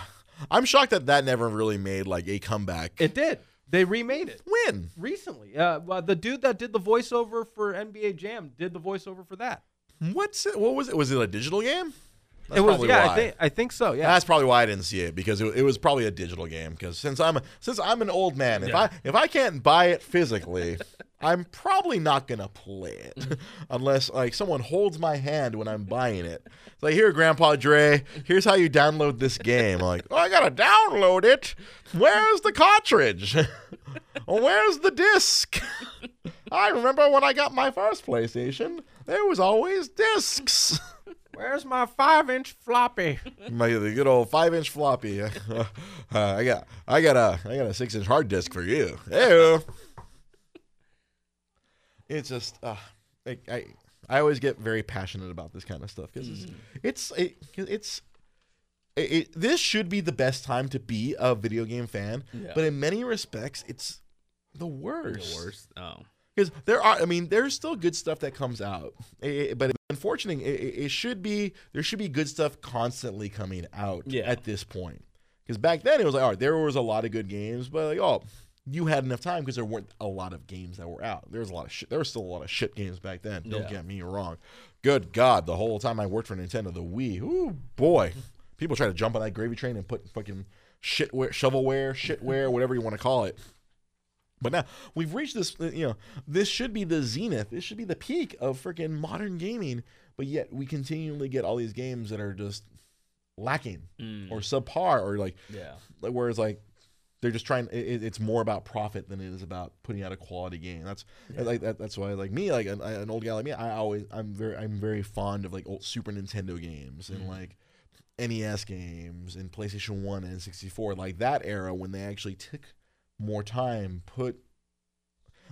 I'm shocked that that never really made like a comeback. it did. They remade it. When? recently. Uh, well, the dude that did the voiceover for NBA Jam did the voiceover for that. What's it? What was it? Was it a digital game? That's it was yeah, why. I think I think so. Yeah, That's probably why I didn't see it because it, it was probably a digital game. Because since I'm since I'm an old man, if Yeah. I if I can't buy it physically, I'm probably not gonna play it unless like someone holds my hand when I'm buying it. It's like here, Grandpa Dre, here's how you download this game. I'm like, oh, I gotta download it. Where's the cartridge? Oh, Where's the disc? I remember when I got my first PlayStation, there was always discs. Where's my five inch floppy? My the good old five inch floppy. Uh, I got I got a I got a six inch hard disk for you. Hey. It's just uh, I, I I always get very passionate about this kind of stuff because it's it's it, it's it, it, this should be the best time to be a video game fan, Yeah. but in many respects, it's the worst. The worst. Oh. Because there are, I mean, there's still good stuff that comes out, eh, but unfortunately, it, it- it should be there should be good stuff constantly coming out Yeah. at this point. Because back then it was like, all right, there was a lot of good games, but like, oh, you had enough time because there weren't a lot of games that were out. There was a lot of shit. There was still a lot of shit games back then. Don't Yeah. get me wrong. Good God, the whole time I worked for Nintendo, the Wii, ooh boy, people try to jump on that gravy train and put fucking shitware, shovelware, shitware, whatever you want to call it. But now we've reached this, uh, you know, this should be the zenith. This should be the peak of freaking modern gaming. But yet we continually get all these games that are just lacking Mm. or subpar or like, Yeah. like where it's like they're just trying. It, it's more about profit than it is about putting out a quality game. That's like that, that's why like me, like an, an old guy like me, I always I'm very I'm very fond of like old Super Nintendo games and like. NES games and PlayStation 1 and 64 like that era when they actually took more time put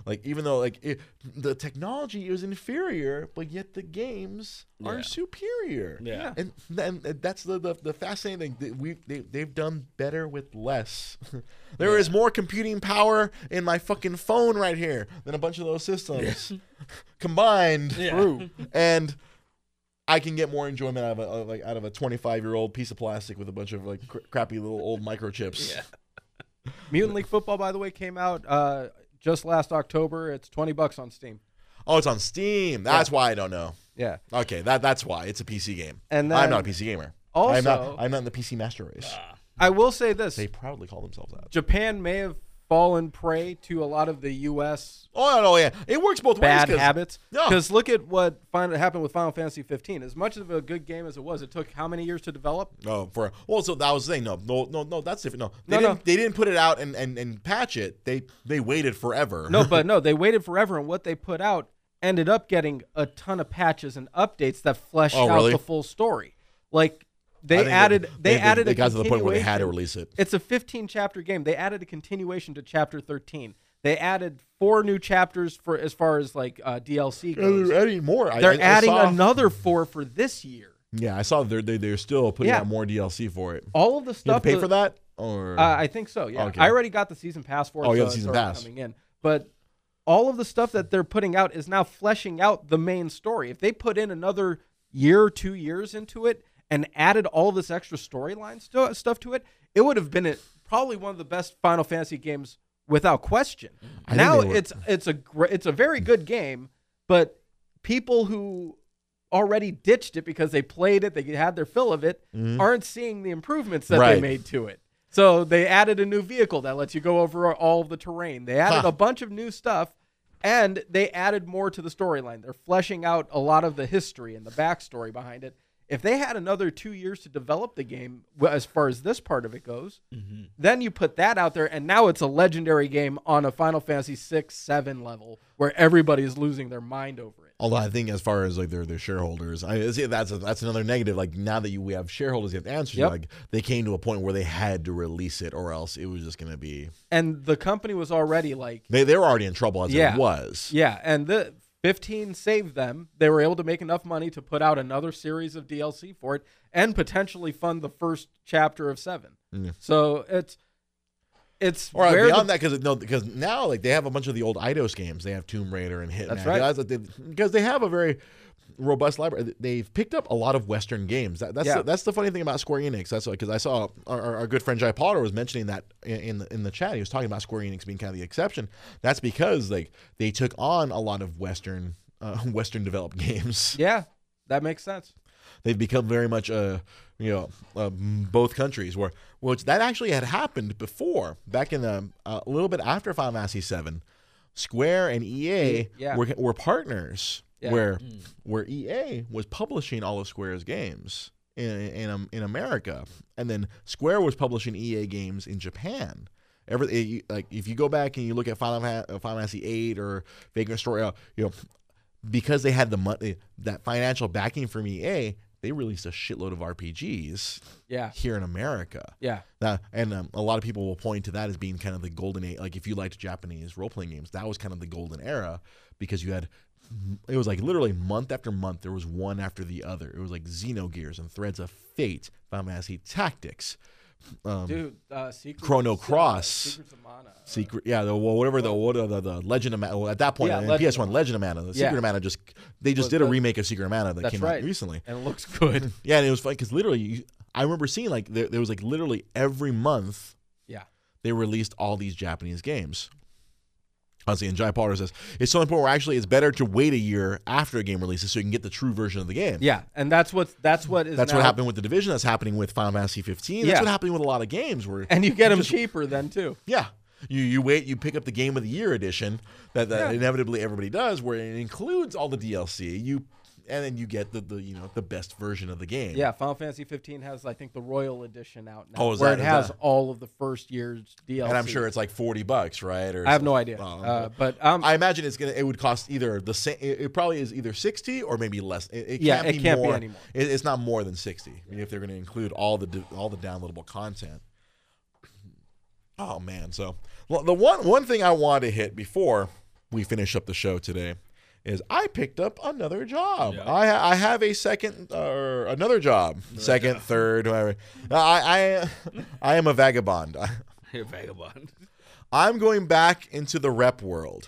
like even though like it, the technology is inferior but yet the games are superior. Yeah. and then that's the, the the fascinating thing. That we they, they've done better with less. There is more computing power in my fucking phone right here than a bunch of those systems combined. Yeah. True. and I can get more enjoyment out of a like out of a 25 year old piece of plastic with a bunch of like cr- crappy little old microchips. Yeah. Mutant League Football, by the way, came out uh, just last October. It's twenty bucks on Steam. Oh, it's on Steam. That's why I don't know. Yeah, Okay, that that's why it's a PC game. And I'm not a PC gamer. I'm not. also- I'm not in the PC master race. I will say this: They proudly call themselves that. Japan may have fallen prey to a lot of the U.S. Oh no, yeah, it works both ways. bad ways. 'cause- habits. Yeah. Because look at what fin- happened with Final Fantasy 15. As much of a good game as it was, it took how many years to develop? Oh, for well, so that was the thing. No, no, no, no. That's different. No, they No, no. didn't. They didn't put it out and, and, and patch it. They they waited forever. No, but no, they waited forever, and what they put out ended up getting a ton of patches and updates that fleshed Oh, out really? the full story. Like they added, they, added. They a got to the point where they had to release it. It's a 15 chapter game. They added a continuation to chapter 13. They added four new chapters for as far as like uh, DLC Yeah, goes. They're adding more. They're I- I adding saw- another four for this year. Yeah, I saw they're they, they're still putting Yeah. out more DLC for it. All of the You have stuff to pay that- for that, or Uh, I think so. Yeah, Okay. I already got the season pass for it. Oh, so have the season pass. coming in. But all of the stuff that they're putting out is now fleshing out the main story. If they put in another year or two years into it and added all this extra storyline stu- stuff to it, it would have been a, probably one of the best Final Fantasy games without question. I now it's it's a gr- it's a very good game, but people who already ditched it because they played it, they had their fill of it, aren't seeing the improvements that they Mm-hmm. Made to it. So they added a new vehicle that lets you go over all of the terrain. They added Huh. a bunch of new stuff and they added more to the storyline. They're fleshing out a lot of the history and the backstory behind it. If they had another two years to develop the game, as far as this part of it goes, mm-hmm. then you put that out there, and now it's a legendary game on a Final Fantasy six, seven level where everybody is losing their mind over it. Although I think as far as like their their shareholders, I see that's a, that's another negative. Like now that you we have shareholders, you have to answer. Yep. Like they came to a point where they had to release it, or else it was just going to be. And the company was already like, They they were already in trouble as Yeah. it was. Yeah, and the 15 saved them. They were able to make enough money to put out another series of DLC for it and potentially fund the first chapter of 7. Mm. So it's it's Or beyond the, that, because no, because now like they have a bunch of the old Eidos games. They have Tomb Raider and Hitman. That's right. Guys, that they- Because they have a very robust library. They've picked up a lot of Western games. That, that's Yeah. the, that's the funny thing about Square Enix. That's why, because I saw our, our, good friend Jai Potter was mentioning that in in the, in the chat. He was talking about Square Enix being kind of the exception. That's because like they took on a lot of Western uh, Western developed games. Yeah, that makes sense. They've become very much uh you know uh, both countries where which that actually had happened before back in the uh, a little bit after Final Fantasy VII. Square and EA Yeah. were, were partners Yeah. where where EA was publishing all of Square's games in in, um, in America, and then Square was publishing EA games in Japan. Every eh, like if you go back and you look at Final, uh, Final Fantasy VIII or Vagrant Story, uh, you know, because they had the money that financial backing from EA, they released a shitload of RPGs Yeah. here in America. Yeah. Now, and um, a lot of people will point to that as being kind of the golden age. Like if you liked Japanese role playing games, that was kind of the golden era because you had. It was like literally month after month. There was one after the other. It was like Xenogears and Threads of Fate, Final Fantasy Tactics, um, Dude, uh, Secret, Chrono uh, Cross. Secrets of Mana. uh, Secret, yeah, the well, whatever the what uh, the, the Legend of Mana. Well, at that point, Yeah, PS One, Legend of Mana, the Yeah. Secret of Mana just they just Was did a the- remake of Secret of Mana that That's came right. out recently. and it looks good. Yeah, and it was funny because literally, I remember seeing like there, there was like literally every month yeah. they released all these Japanese games. Honestly, and Jai Potter says it's so important where actually it's better to wait a year after a game releases so you can get the true version of the game. Yeah, and that's what that's what is That's now- what happened with the division. That's happening with Final Fantasy 15. That's Yeah. what happening with a lot of games where And you get them just- cheaper then too. Yeah. You you wait, you pick up the game of the year edition that, that Yeah. inevitably everybody does, where it includes all the DLC. You and then you get the, the you know the best version of the game. Yeah, Final Fantasy 15 has I think the Royal Edition out now, Oh, is where that- it has that- all of the first year's DLC. and I'm sure it's like forty bucks, right? Or I have no idea, uh, but um, I imagine it's gonna. It would cost either the same. It, it probably is either sixty or maybe less. It, it Yeah, can't it be can't be more. anymore. It, it's not more than sixty. I mean, if they're going to include all the all the downloadable content. Oh man! So well, the one one thing I want to hit before we finish up the show today is I picked up another job. Yeah. I I have a second or another job, second, third, whatever. I I I am a vagabond. You're a vagabond. I'm going back into the rep world.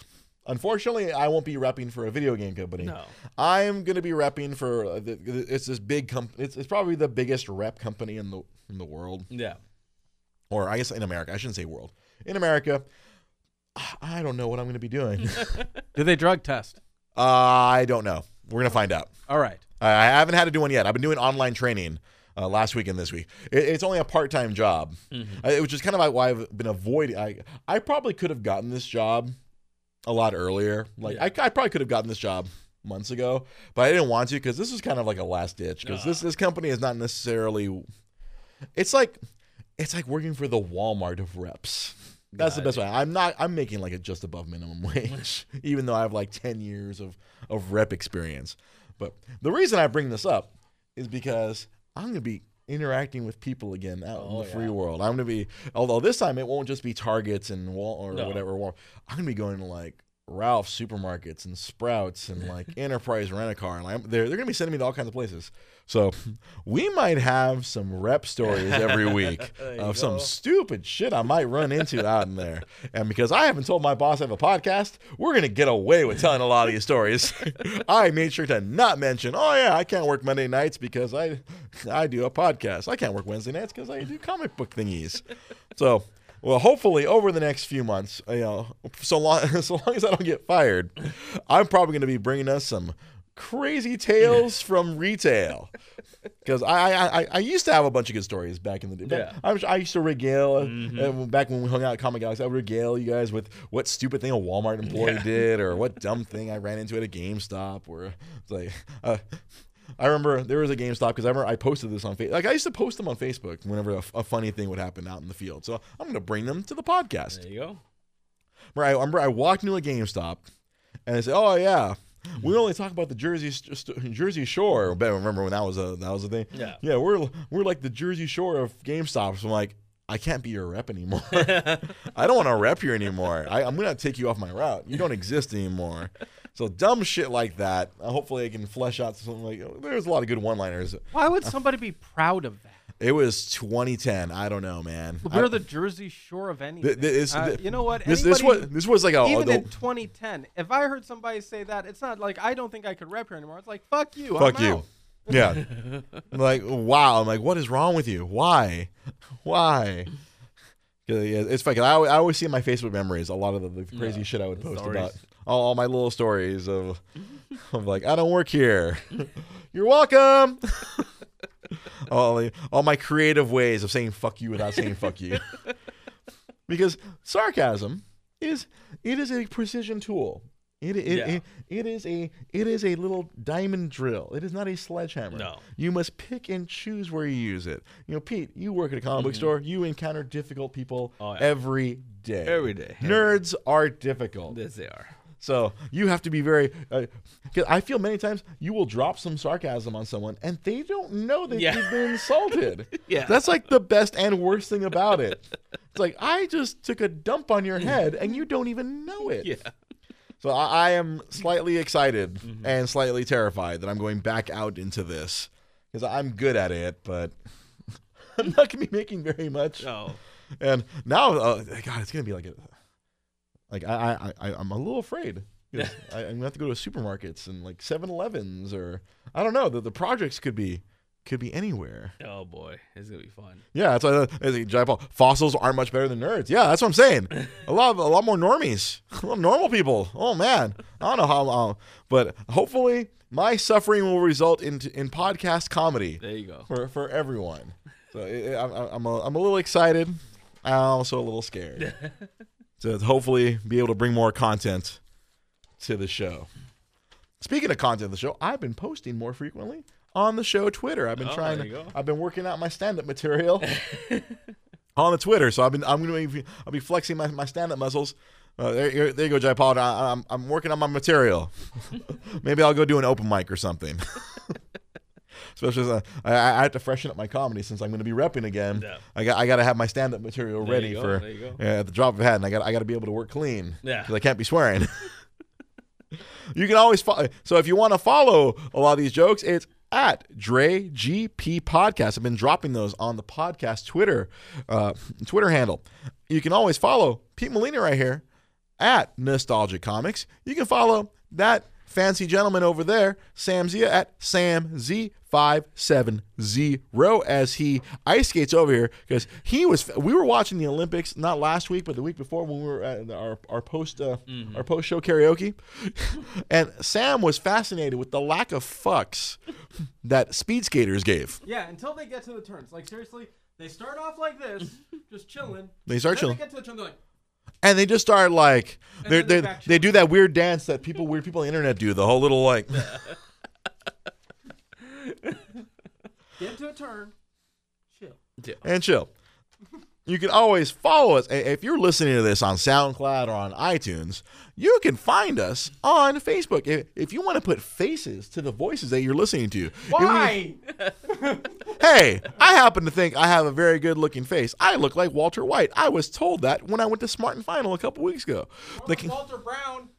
Unfortunately, I won't be repping for a video game company. No. I'm going to be repping for uh, the, it's this big company. It's, it's probably the biggest rep company in the in the world, Yeah. or I guess in America. I shouldn't say world. In America, I don't know what I'm going to be doing. do they drug test? Uh, I don't know. We're going to find out. All right. I I haven't had to do one yet. I've been doing online training uh, last week and this week. It, it's only a part time job, uh, which is kind of why I've been avoiding. I I probably could have gotten this job a lot earlier. Like Yeah. I, I probably could have gotten this job months ago, but I didn't want to because this was kind of like a last ditch. Because this this company is not necessarily. It's like it's like working for the Walmart of reps. That's the best way. I'm not. I'm making like a just above minimum wage, even though I have like ten years of of rep experience. But the reason I bring this up is because I'm going to be interacting with people again out in Oh, the free world. I'm going to be, although this time it won't just be Targets and Wal or No. whatever. I'm going to be going to like Ralph supermarkets and Sprouts and like Enterprise Rent a Car. And like, they're they're to be sending me to all kinds of places. So we might have some rep stories every week of some stupid shit I might run into out in there. And because I haven't told my boss I have a podcast, we're to get away with telling a lot of these stories. I made sure to not mention, oh yeah, I can't work Monday nights because I I do a podcast. I can't work Wednesday nights because I do comic book thingies. So, well, hopefully over the next few months, you know, so long so long as I don't get fired, I'm probably going to be bringing us some crazy tales from retail. Because I, I, I used to have a bunch of good stories back in the day. Yeah. I, I used to regale uh, Mm-hmm. back when we hung out at Comic Galaxy. I would regale you guys with what stupid thing a Walmart employee Yeah. did, or what dumb thing I ran into at a GameStop, or it's like. Uh, I remember there was a GameStop because I remember I posted this on Facebook. Like I used to post them on Facebook whenever a, a funny thing would happen out in the field. So I'm going to bring them to the podcast. There you go. Remember, I remember I walked into a GameStop and I said, "Oh yeah, we only talk about the Jersey Jersey Shore." But remember when that was a that was a thing? Yeah. yeah, we're we're like the Jersey Shore of GameStops. I'm like, I can't be your rep anymore. I don't want to rep you anymore. I, I'm gonna take you off my route. You don't exist anymore. So dumb shit like that. Uh, hopefully, I can flesh out something like. There's a lot of good one-liners. Why would somebody be proud of that? It was 2010. I don't know, man. We're the Jersey Shore of anything. Th- th- this- Uh, th- you know what? this this was this was like a even a- in 2010, if I heard somebody say that, it's not like I don't think I could rep here anymore. It's like fuck you. Fuck I'm you. out. Yeah. I'm like, wow. I'm like, what is wrong with you? Why? Why? yeah, it's funny. 'cause I, always, I always see in my Facebook memories a lot of the, the crazy Yeah, shit I would post stories. about all, all my little stories of, of like, I don't work here. You're welcome. all, all my creative ways of saying fuck you without saying fuck you. because sarcasm is it is a precision tool. It, it, Yeah. it, it is a it is a little diamond drill. It is not a sledgehammer. No. You must pick and choose where you use it. You know, Pete, you work at a comic book store. You encounter difficult people Mm-hmm. Oh, yeah. every day. Every day. Nerds are difficult. Yes, they are. So you have to be very. Uh, I feel many times you will drop some sarcasm on someone and they don't know that Yeah. you've been insulted. Yeah. That's like the best and worst thing about it. It's like I just took a dump on your head and you don't even know it. Yeah. So I, I am slightly excited Mm-hmm. and slightly terrified that I'm going back out into this because I'm good at it, but I'm not gonna be making very much. Oh, And now, uh, God, it's gonna be like a, like I I, I I'm a little afraid. 'Cause I, I'm gonna have to go to supermarkets and like 7-Elevens or I don't know. The, the projects could be could be anywhere. oh boy, it's gonna be fun. Yeah, that's why I Paul, fossils aren't much better than nerds. Yeah, that's what I'm saying. A lot of, a lot more normies, a lot normal people. Oh man, I don't know how, long, but hopefully my suffering will result in in podcast comedy There you go. for for everyone. So it, I'm I'm a, I'm a little excited. I'm also a little scared. to hopefully be able to bring more content to the show. Speaking of content of the show, I've been posting more frequently on the show Twitter. I've been Oh, trying to. I've been working out my stand up material on the Twitter. So I've been I'm going to be I'll be flexing my, my stand up muscles. Uh, there, you- there you go, Jai Paul. I, I'm, I'm working on my material. Maybe I'll go do an open mic or something. Especially as uh, I, I have to freshen up my comedy since I'm going to be repping again. Yeah. I got I got to have my stand up material There ready go, for at the drop of a hat, and I got I got to be able to work clean. Yeah. because I can't be swearing. you can always follow. So if you want to follow a lot of these jokes, it's at Dre GP Podcast. I've been dropping those on the podcast Twitter uh, Twitter handle. You can always follow Pete Molina right here at Nostalgic Comics. You can follow that fancy gentleman over there, Sam Zia, at Sam Z. 570 as he ice skates over here because he was we were watching the olympics not last week but the week before when we were at our, our post uh, our post show karaoke and sam was fascinated with the lack of fucks that speed skaters gave Yeah, until they get to the turns. Like seriously, they start off like this, just chilling. They start then chilling. They get to the turn, they're like, and they just start like they they're they back they do that weird dance that people weird people on the internet do the whole little like get to a turn, chill. and chill. You can always follow us. If you're listening to this on SoundCloud or on iTunes, you can find us on Facebook. If, if you want to put faces to the voices that you're listening to. Why? hey, I happen to think I have a very good looking face. I look like Walter White. I was told that when I went to Smart and Final a couple weeks ago. Like Walter Brown.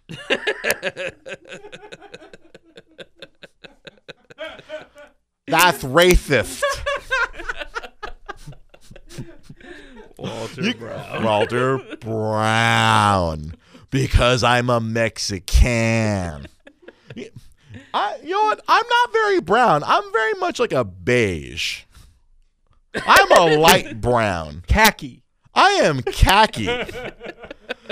That's racist. Walter Brown. Walter Brown. Because I'm a Mexican. I, you know what? I'm not very brown. I'm very much like a beige. I'm a light brown. Khaki. I am khaki.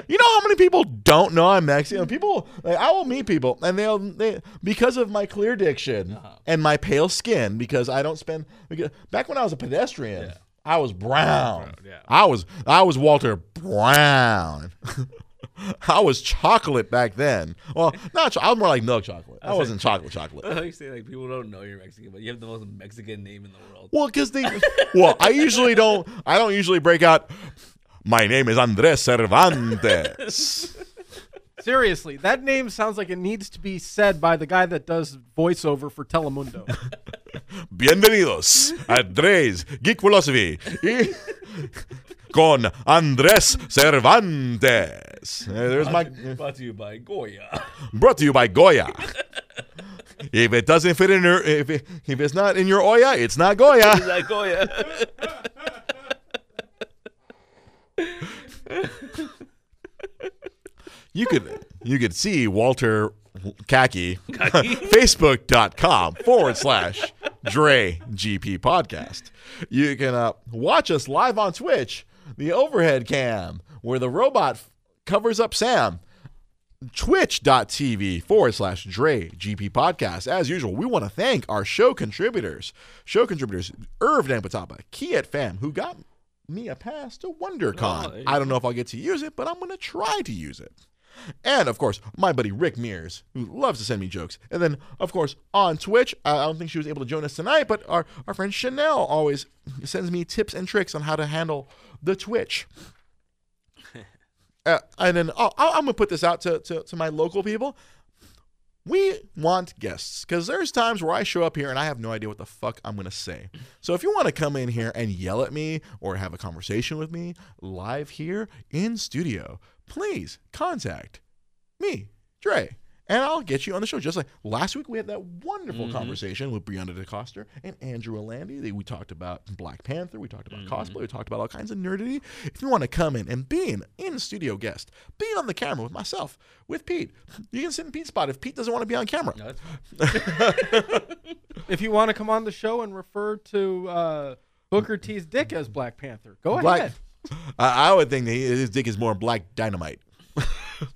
You know how many people don't know I'm Mexican? People, like, I will meet people, and they'll they because of my clear diction uh-huh. and my pale skin. Because I don't spend because back when I was a pedestrian, I was brown. yeah. I was I was Walter Brown. I was chocolate back then. Well, not cho- I was more like milk chocolate. I wasn't chocolate chocolate. I like say like people don't know you're Mexican, but you have the most Mexican name in the world. Well, because they, well, I usually don't. I don't usually break out. My name is Andres Cervantes. Seriously, that name sounds like it needs to be said by the guy that does voiceover for Telemundo. Bienvenidos a Andrés Geek Philosophy y con Andrés Cervantes. Eh, There's my Brought to you by Goya. brought to you by Goya. If it doesn't fit in your, if it, if it's not in your Oya, it's not Goya. Is that Goya? You could you could see Walter Khaki Facebook.com forward slash Dre GP podcast. You can uh, watch us live on Twitch, the overhead cam, where the robot f- covers up Sam. Twitch.tv forward slash Dre GP podcast. As usual, we want to thank our show contributors. Show contributors Irv Dampatapa, Kiet Fam, who got me a pass to WonderCon. Oh, I don't know if I'll get to use it, but I'm going to try to use it. And of course, my buddy Rick Mears, who loves to send me jokes. And then, of course, on Twitch, I don't think she was able to join us tonight, but our, our friend Chanel always sends me tips and tricks on how to handle the Twitch. Uh, and then oh, I- I'm going to put this out to, to, to my local people. We want guests because there's times where I show up here and I have no idea what the fuck I'm going to say. So if you want to come in here and yell at me or have a conversation with me live here in studio, please contact me, Dre, and I'll get you on the show. Just like last week, we had that wonderful conversation with Brianna DeCoster and Andrew Alandi. We talked about Black Panther. We talked about cosplay. We talked about all kinds of nerdity. If you want to come in and be an in studio guest, be on the camera with myself, with Pete, you can sit in Pete's spot if Pete doesn't want to be on camera. No, that's fine. If you want to come on the show and refer to uh, Booker T's dick as Black Panther, go Black- ahead. I, I would think that his dick is more black dynamite.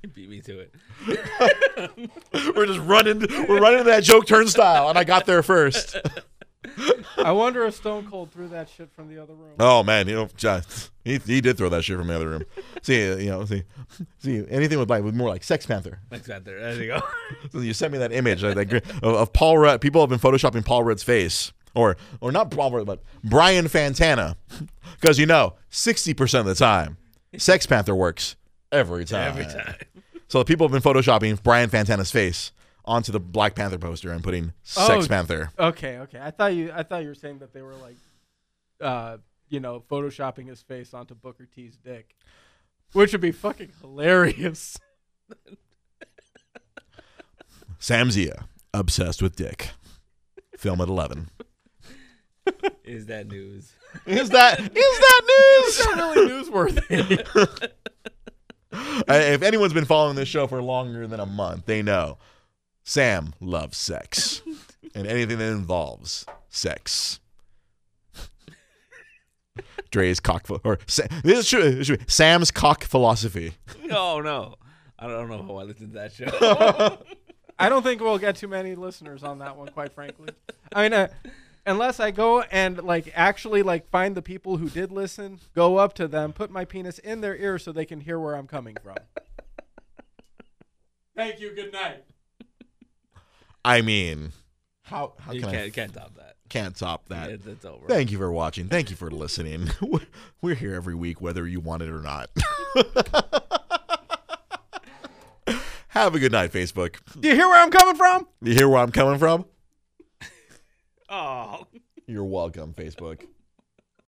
You beat me to it. we're just running. We're running that joke turnstile, and I got there first. I wonder if Stone Cold threw that shit from the other room. Oh man, you know, just, he, he did throw that shit from the other room. See, you know, see, see anything with like with more like Sex Panther. Next Panther. There you go. So you sent me that image like, that of, of Paul Rudd. People have been photoshopping Paul Rudd's face, or or not Paul Rudd, but Brian Fantana, because you know, sixty percent of the time, Sex Panther works every time. Every time. So people have been photoshopping Brian Fantana's face onto the Black Panther poster and putting Sex Oh, Panther. Okay, okay. I thought you I thought you were saying that they were like uh, you know, photoshopping his face onto Booker T's dick. Which would be fucking hilarious. Sam Zia, obsessed with dick. Film at eleven. Is that news? Is that is that news? is that really newsworthy. If anyone's been following this show for longer than a month, they know Sam loves sex and anything that involves sex. Dre's cock or Sa- this should, this should be Sam's cock philosophy. No, no. I don't know how I listened to that show. I don't think we'll get too many listeners on that one, quite frankly. I mean, uh, unless I go and like actually like find the people who did listen, go up to them, put my penis in their ear so they can hear where I'm coming from. Thank you. Good night. I mean, how how you can can't, I can't top that. can't top that? It's, it's over. Thank you for watching. Thank you for listening. We're here every week, whether you want it or not. Have a good night, Facebook. Do you hear where I'm coming from? Do You hear where I'm coming from? Oh. You're welcome, Facebook.